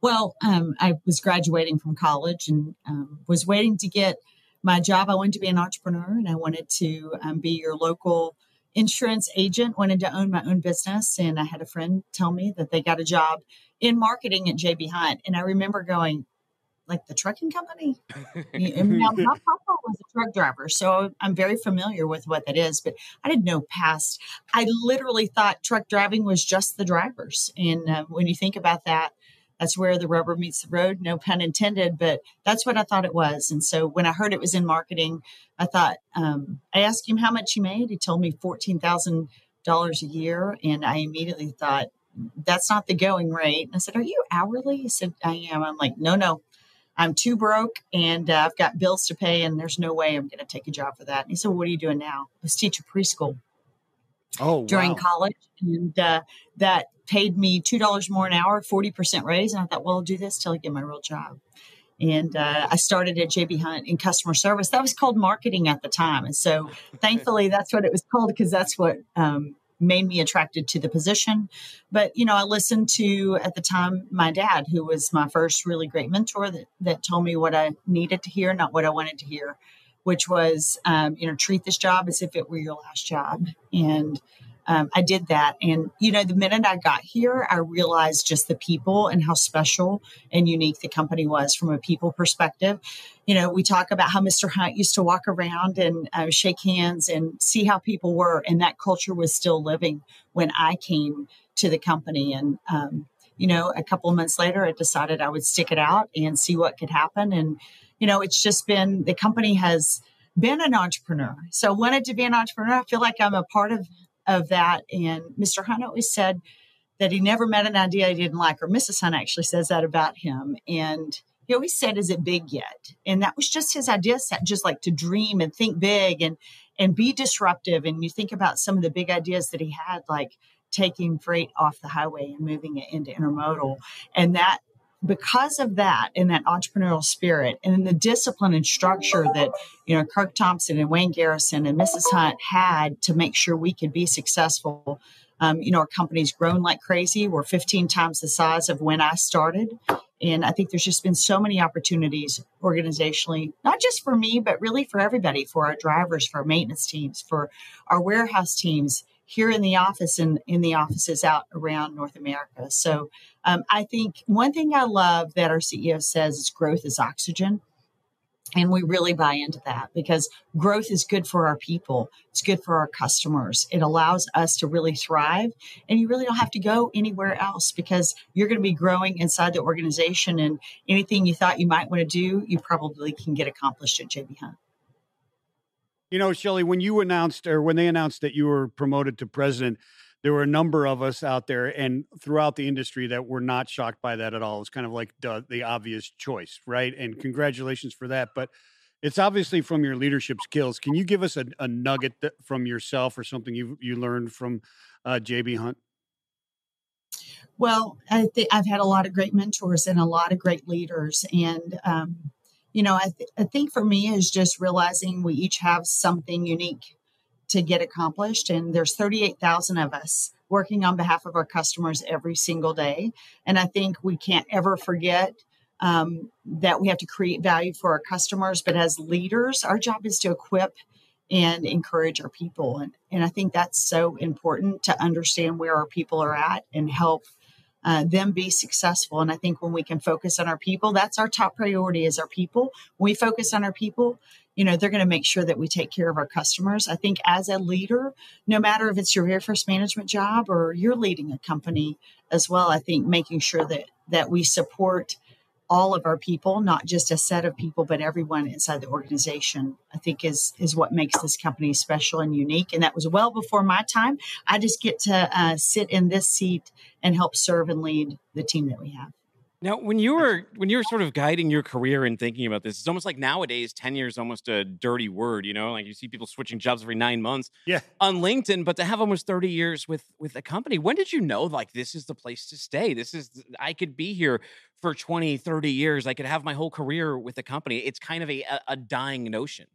Well, um, I was graduating from college and um, was waiting to get my job. I wanted to be an entrepreneur and I wanted to um, be your local insurance agent, wanted to own my own business. And I had a friend tell me that they got a job in marketing at JB Hunt. And I remember going, like the trucking company? Now, my papa was a truck driver, so I'm very familiar with what that is, but I didn't know past. I literally thought truck driving was just the drivers. And uh, when you think about that, that's where the rubber meets the road, no pun intended, but that's what I thought it was. And so when I heard it was in marketing, I thought, um, I asked him how much he made. He told me $14,000 a year. And I immediately thought, that's not the going rate. And I said, Are you hourly? He said, I am. I'm like, No, no, I'm too broke and uh, I've got bills to pay, and there's no way I'm going to take a job for that. And he said, well, What are you doing now? I was teaching preschool Oh, during wow. college, and uh, that paid me two dollars more an hour, forty percent raise. And I thought, well, I'll do this till I get my real job. And uh, I started at JB Hunt in customer service. That was called marketing at the time, and so thankfully that's what it was called because that's what um, made me attracted to the position. But you know, I listened to at the time my dad, who was my first really great mentor, that that told me what I needed to hear, not what I wanted to hear which was um, you know treat this job as if it were your last job and um, i did that. And you know the minute i got here i realized just the people and how special and unique the company was from a people perspective. You know we talk about how mr hunt used to walk around and uh, shake hands and see how people were. And that culture was still living when i came to the company. And um, you know a couple of months later i decided i would stick it out and see what could happen. And you know, it's just been the company has been an entrepreneur. So wanted to be an entrepreneur. I feel like I'm a part of of that. And Mr. Hunt always said that he never met an idea he didn't like, or Mrs. Hunt actually says that about him. And he always said, "Is it big yet?" And that was just his idea set, just like to dream and think big and and be disruptive. And you think about some of the big ideas that he had, like taking freight off the highway and moving it into intermodal, and that because of that and that entrepreneurial spirit and the discipline and structure that you know kirk thompson and wayne garrison and mrs hunt had to make sure we could be successful. Um, you know our company's grown like crazy. We're 15 times the size of when i started. And i think there's just been so many opportunities organizationally not just for me but really for everybody for our drivers for our maintenance teams for our warehouse teams here in the office and in the offices out around North America. So um, I think one thing I love that our CEO says is growth is oxygen. And we really buy into that because growth is good for our people. It's good for our customers. It allows us to really thrive. And you really don't have to go anywhere else because you're going to be growing inside the organization. And anything you thought you might want to do, you probably can get accomplished at JB Hunt. You know, Shelley, when you announced or when they announced that you were promoted to president, there were a number of us out there and throughout the industry that were not shocked by that at all. It's kind of like the, the obvious choice, right? And congratulations for that. But it's obviously from your leadership skills. Can you give us a, a nugget from yourself or something you you learned from uh, JB Hunt? Well, I think I've had a lot of great mentors and a lot of great leaders, and um, you know, I, th- I think for me is just realizing we each have something unique to get accomplished. And there's 38,000 of us working on behalf of our customers every single day. And I think we can't ever forget um, that we have to create value for our customers. But as leaders, our job is to equip and encourage our people. And, and I think that's so important to understand where our people are at and help uh, them be successful. And I think when we can focus on our people, that's our top priority is our people. When we focus on our people, you know, they're going to make sure that we take care of our customers. I think as a leader, no matter if it's your Air Force management job or you're leading a company as well, I think making sure that that we support all of our people, not just a set of people, but everyone inside the organization, I think is is what makes this company special and unique. And that was well before my time. I just get to uh, sit in this seat and help serve and lead the team that we have. Now, when you were when you were sort of guiding your career and thinking about this, it's almost like nowadays tenure is almost a dirty word. You know, like you see people switching jobs every nine months. Yeah. On LinkedIn, but to have almost thirty years with with a company, when did you know like this is the place to stay? This is I could be here for 20, 30 years. I could have my whole career with the company. It's kind of a a dying notion.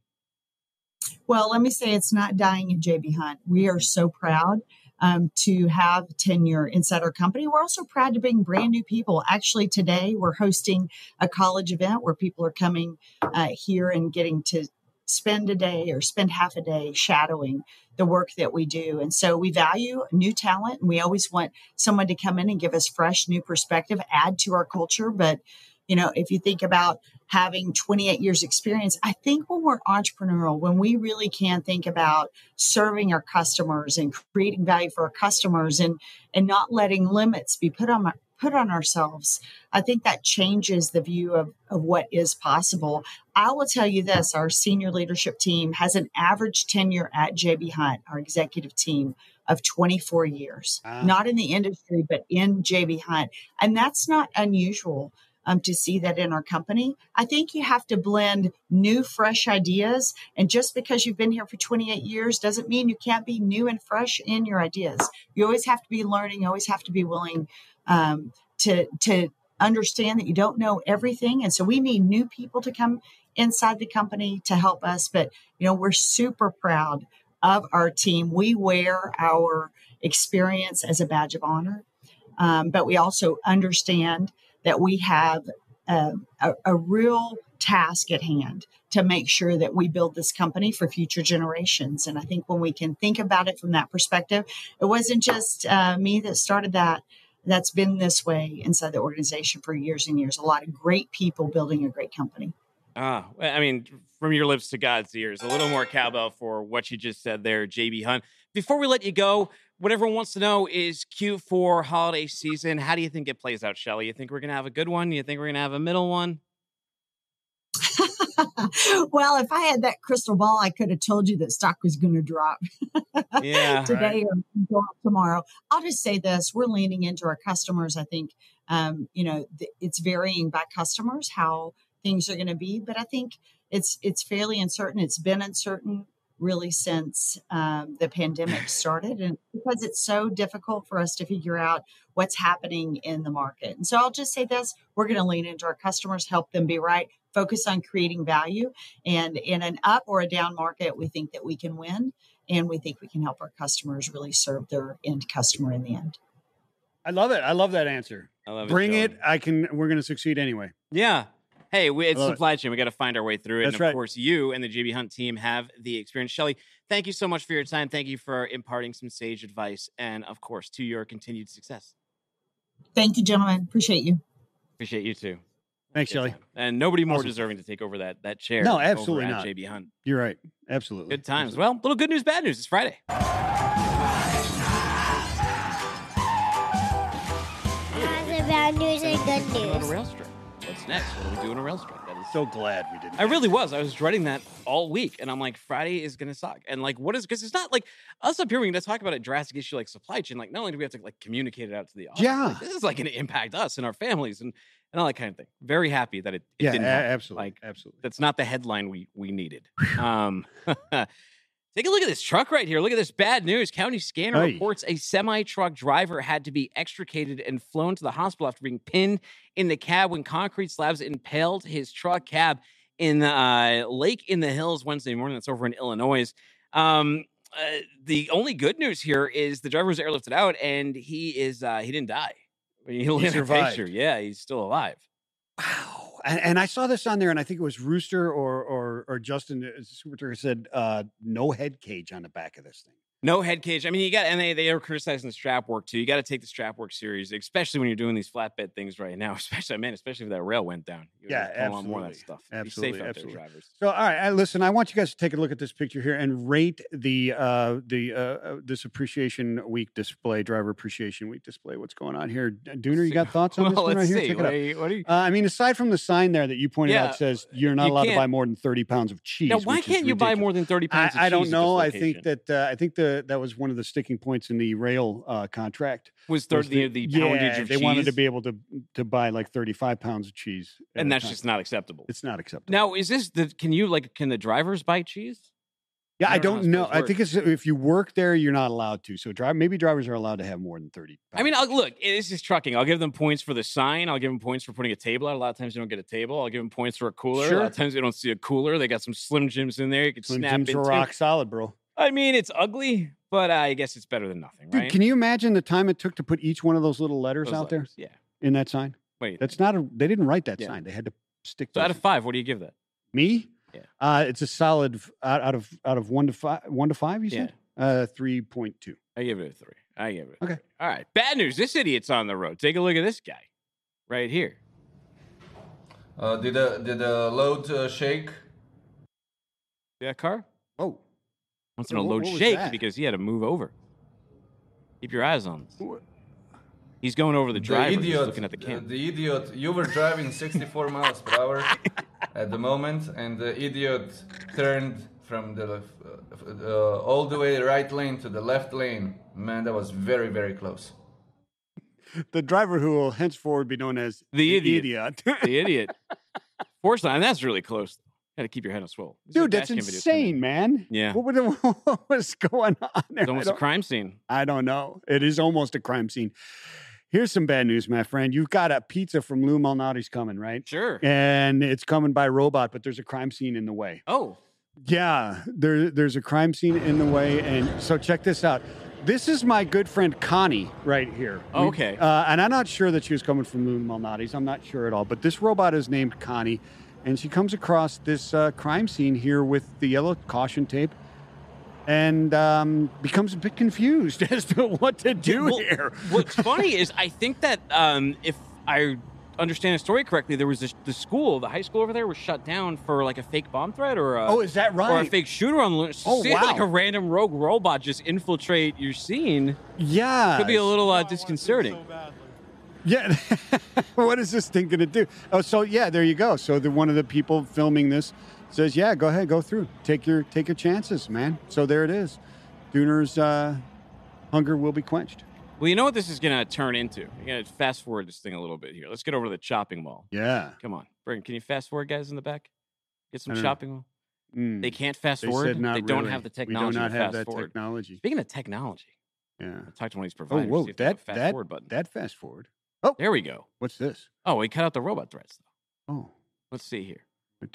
Well, let me say it's not dying at JB Hunt. We are so proud um, to have tenure inside our company. We're also proud to bring brand new people. Actually, today we're hosting a college event where people are coming uh, here and getting to spend a day or spend half a day shadowing the work that we do. And so we value new talent and we always want someone to come in and give us fresh new perspective, add to our culture. But, you know, if you think about having 28 years experience i think when we're entrepreneurial when we really can think about serving our customers and creating value for our customers and and not letting limits be put on put on ourselves i think that changes the view of, of what is possible i will tell you this our senior leadership team has an average tenure at jb hunt our executive team of 24 years, ah. not in the industry, but in JB Hunt. And that's not unusual um, to see that in our company. I think you have to blend new, fresh ideas. And just because you've been here for 28 years doesn't mean you can't be new and fresh in your ideas. You always have to be learning, you always have to be willing um, to, to understand that you don't know everything. And so we need new people to come inside the company to help us. But, you know, we're super proud of our team. We wear our experience as a badge of honor. Um, but we also understand that we have a, a, a real task at hand to make sure that we build this company for future generations. And I think when we can think about it from that perspective, it wasn't just uh, me that started that. That's been this way inside the organization for years and years. A lot of great people building a great company. Ah, I mean, from your lips to God's ears, a little more cowbell for what you just said there, JB Hunt. Before we let you go, what everyone wants to know is Q4 holiday season. How do you think it plays out, Shelley? You think we're going to have a good one? You think we're going to have a middle one? well, if I had that crystal ball, I could have told you that stock was going to drop yeah, today right. or tomorrow. I'll just say this: we're leaning into our customers. I think um, you know th- it's varying by customers how things are going to be, but I think it's it's fairly uncertain. It's been uncertain really since um, the pandemic started, and because it's so difficult for us to figure out what's happening in the market. And so I'll just say this: we're going to lean into our customers, help them be right, focus on creating value, and in an up or a down market, we think that we can win, and we think we can help our customers really serve their end customer in the end. I love it. I love that answer. I love Bring it. it. I can. We're going to succeed anyway. Yeah. Hey, we, it's love it. supply chain. We got to find our way through it. That's and of right. course, you and the JB Hunt team have the experience. Shelley, thank you so much for your time. Thank you for imparting some sage advice. And of course, to your continued success. Thank you, gentlemen. Appreciate you. Appreciate you too. Thanks, Good Shelley. And nobody more Awesome. deserving to take over that that chair. No, over absolutely at not. JB Hunt. You're right. Absolutely. Good times. Well, little good news, bad news. It's Friday. The bad news and good On a news. Rail strike. What's next? What do we do on a rail strike? That is So glad we didn't. I really was. I was dreading that all week, and I'm like, Friday is gonna suck. And like, what is? Because it's not like us up here. We can talk about a drastic issue like supply chain. Like, not only do we have to like communicate it out to the office, Yeah. like, this is like gonna impact us and our families and and all that kind of thing. Very happy that it, it Yeah, didn't happen. absolutely. Like, absolutely. that's not the headline we we needed. Um, take a look at this truck right here. Look at this bad news. County scanner reports a semi truck driver had to be extricated and flown to the hospital after being pinned in the cab when concrete slabs impaled his truck cab in uh, Lake in the Hills Wednesday morning. That's over in Illinois. Um, uh, the only good news here is the driver was airlifted out and he is uh, he didn't die. He, at survived. picture. Yeah, he's still alive. Wow. And, and I saw this on there, and I think it was Rooster or or or Justin uh, Super Turkey said uh, no head cage on the back of this thing. No head cage. I mean, you got, and they, they are criticizing the strap work too. You got to take the strap work series, especially when you're doing these flatbed things right now. Especially, man, especially if that rail went down. You Yeah, on more of that absolutely. stuff. Absolutely, absolutely. there, drivers. So, all right, listen. I want you guys to take a look at this picture here and rate the uh, the uh, uh, this appreciation week display, driver appreciation week display. What's going on here, Dooner? You got thoughts on this well, one right here? Check it What out. are you- what are you- Uh, I mean, aside from the sign there that you pointed Yeah, out says you're not you allowed to buy more than thirty pounds of cheese. now, why can't you buy more than thirty I, pounds? of I don't this know. I think that uh, I think the that was one of the sticking points in the rail uh, contract. was thirty the, the poundage yeah, of they cheese, wanted to be able to to buy like thirty five pounds of cheese, and that's just not acceptable. it's not acceptable. Now, is this the? Can you like? Can the drivers buy cheese? Yeah, I I don't don't know. I think it's if you work there, you're not allowed to. So drive maybe drivers are allowed to have more than thirty. I mean. I'll, look, this is trucking. I'll give them points for the sign. I'll give them points for putting a table out. A lot of times you don't get a table. I'll give them points for a cooler. A lot of times you don't see a cooler. They got some Slim Jims in there. You can Slim snap Jims into. are rock solid, bro. I mean, it's ugly, but I guess it's better than nothing, right? Dude, can you imagine the time it took to put each one of those little letters Those out letters, Yeah. there in that sign? Wait. That's not a. They didn't write that Yeah. sign. They had to stick. so out of five, what do you give that? me, Yeah. uh, it's a solid f- out, out of out of one to five. One to five, you Yeah. said? Uh, three point two. I give it a three. I give it. A Okay. three. All right. Bad news. This idiot's on the road. Take a look at this guy, right here. Uh, did the did the load uh, shake? See that car? Wants Yeah, to load shake that? because he had to move over. Keep your eyes on this. He's going over the driver. He's idiot, looking at the uh, camera. the idiot. You were driving 64 miles per hour at the moment, and the idiot turned from the lef- uh, uh, all the way right lane to the left lane. Man, that was very very close. the driver who will henceforward be known as The idiot. idiot. the idiot. Force line. That's really close. Got to keep your head on swivel. These Dude, that's dash cam videos coming in. insane, man. Yeah. What, what was going on there? It's almost a crime scene. I don't know. It is almost a crime scene. Here's some bad news, my friend. You've got a pizza from Lou Malnati's coming, right? Sure. And it's coming by robot, but there's a crime scene in the way. Oh. Yeah, there, there's a crime scene in the way. And so check this out. This is my good friend Connie right here. Oh, okay. Uh, and I'm not sure that she was coming from Lou Malnati's. I'm not sure at all. But this robot is named Connie. And she comes across this uh, crime scene here with the yellow caution tape and um, becomes a bit confused as to what to do Well, here. What's funny is I think that um, if I understand the story correctly, there was this, the school, the high school over there, was shut down for like a fake bomb threat or a, Oh, is that right? or a fake shooter on. the- So Oh, seeing like a random rogue robot just infiltrate your scene Yeah. could be a little uh, disconcerting. Yeah. what is this thing going to do? Oh, so yeah, there you go. So the one of the people filming this says, "Yeah, go ahead, go through. Take your take your chances, man." So there it is. Dooner's uh, hunger will be quenched. Well, you know what this is going to turn into. You're going to fast forward this thing a little bit here. Let's get over to the chopping mall. Yeah. Come on, Bring. Can you fast forward, guys in the back? Get some chopping mall. Mm. They can't fast They forward. they don't have the We do not to have fast that forward. technology. Speaking of technology, Yeah. I talked to one of these providers. Oh, whoa! see if they have That fast that forward button. that fast forward. Oh, there we go. What's this? Oh, we cut out the robot threats though. Oh, Let's see here.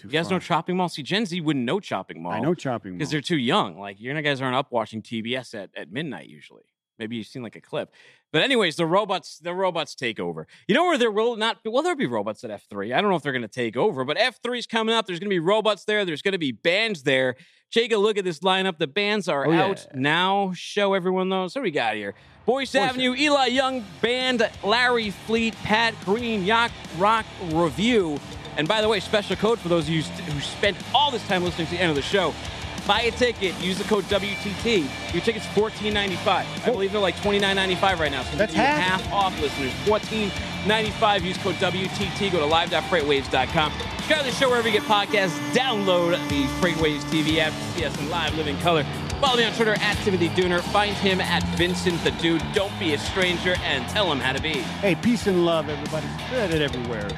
You guys know. Chopping Mall? See, Gen Z wouldn't know Chopping Mall. I know chopping Mall because they're too young. Like you and guys aren't up watching TBS at, at midnight usually. Maybe you've seen like a clip. But anyways, the robots the robots take over. You know where there will not well there'll be robots at F three. I don't know if they're going to take over, but F 3s coming up. There's going to be robots there. There's going to be bands there. Take a look at this lineup. The bands are Oh, yeah. out now. Show everyone those. What do we got here? Boyce Avenue, Eli Young Band, Larry Fleet, Pat Green, Yacht Rock Review. And by the way, special code for those of you who spent all this time listening to the end of the show. Buy a ticket, use the code WTT. Your ticket's $14.95. I believe they're like $29.95 right now. So That's half. half off, listeners. $14.95. Use code WTT. Go to live.freightwaves.com. Subscribe to the show wherever you get podcasts. Download the Freightwaves TV app to see us in live living color. Follow me on Twitter at Timothy Dooner. Find him at Vincent the Dude. Don't be a stranger and tell him how to be. Hey, peace and love, everybody. Spread it everywhere.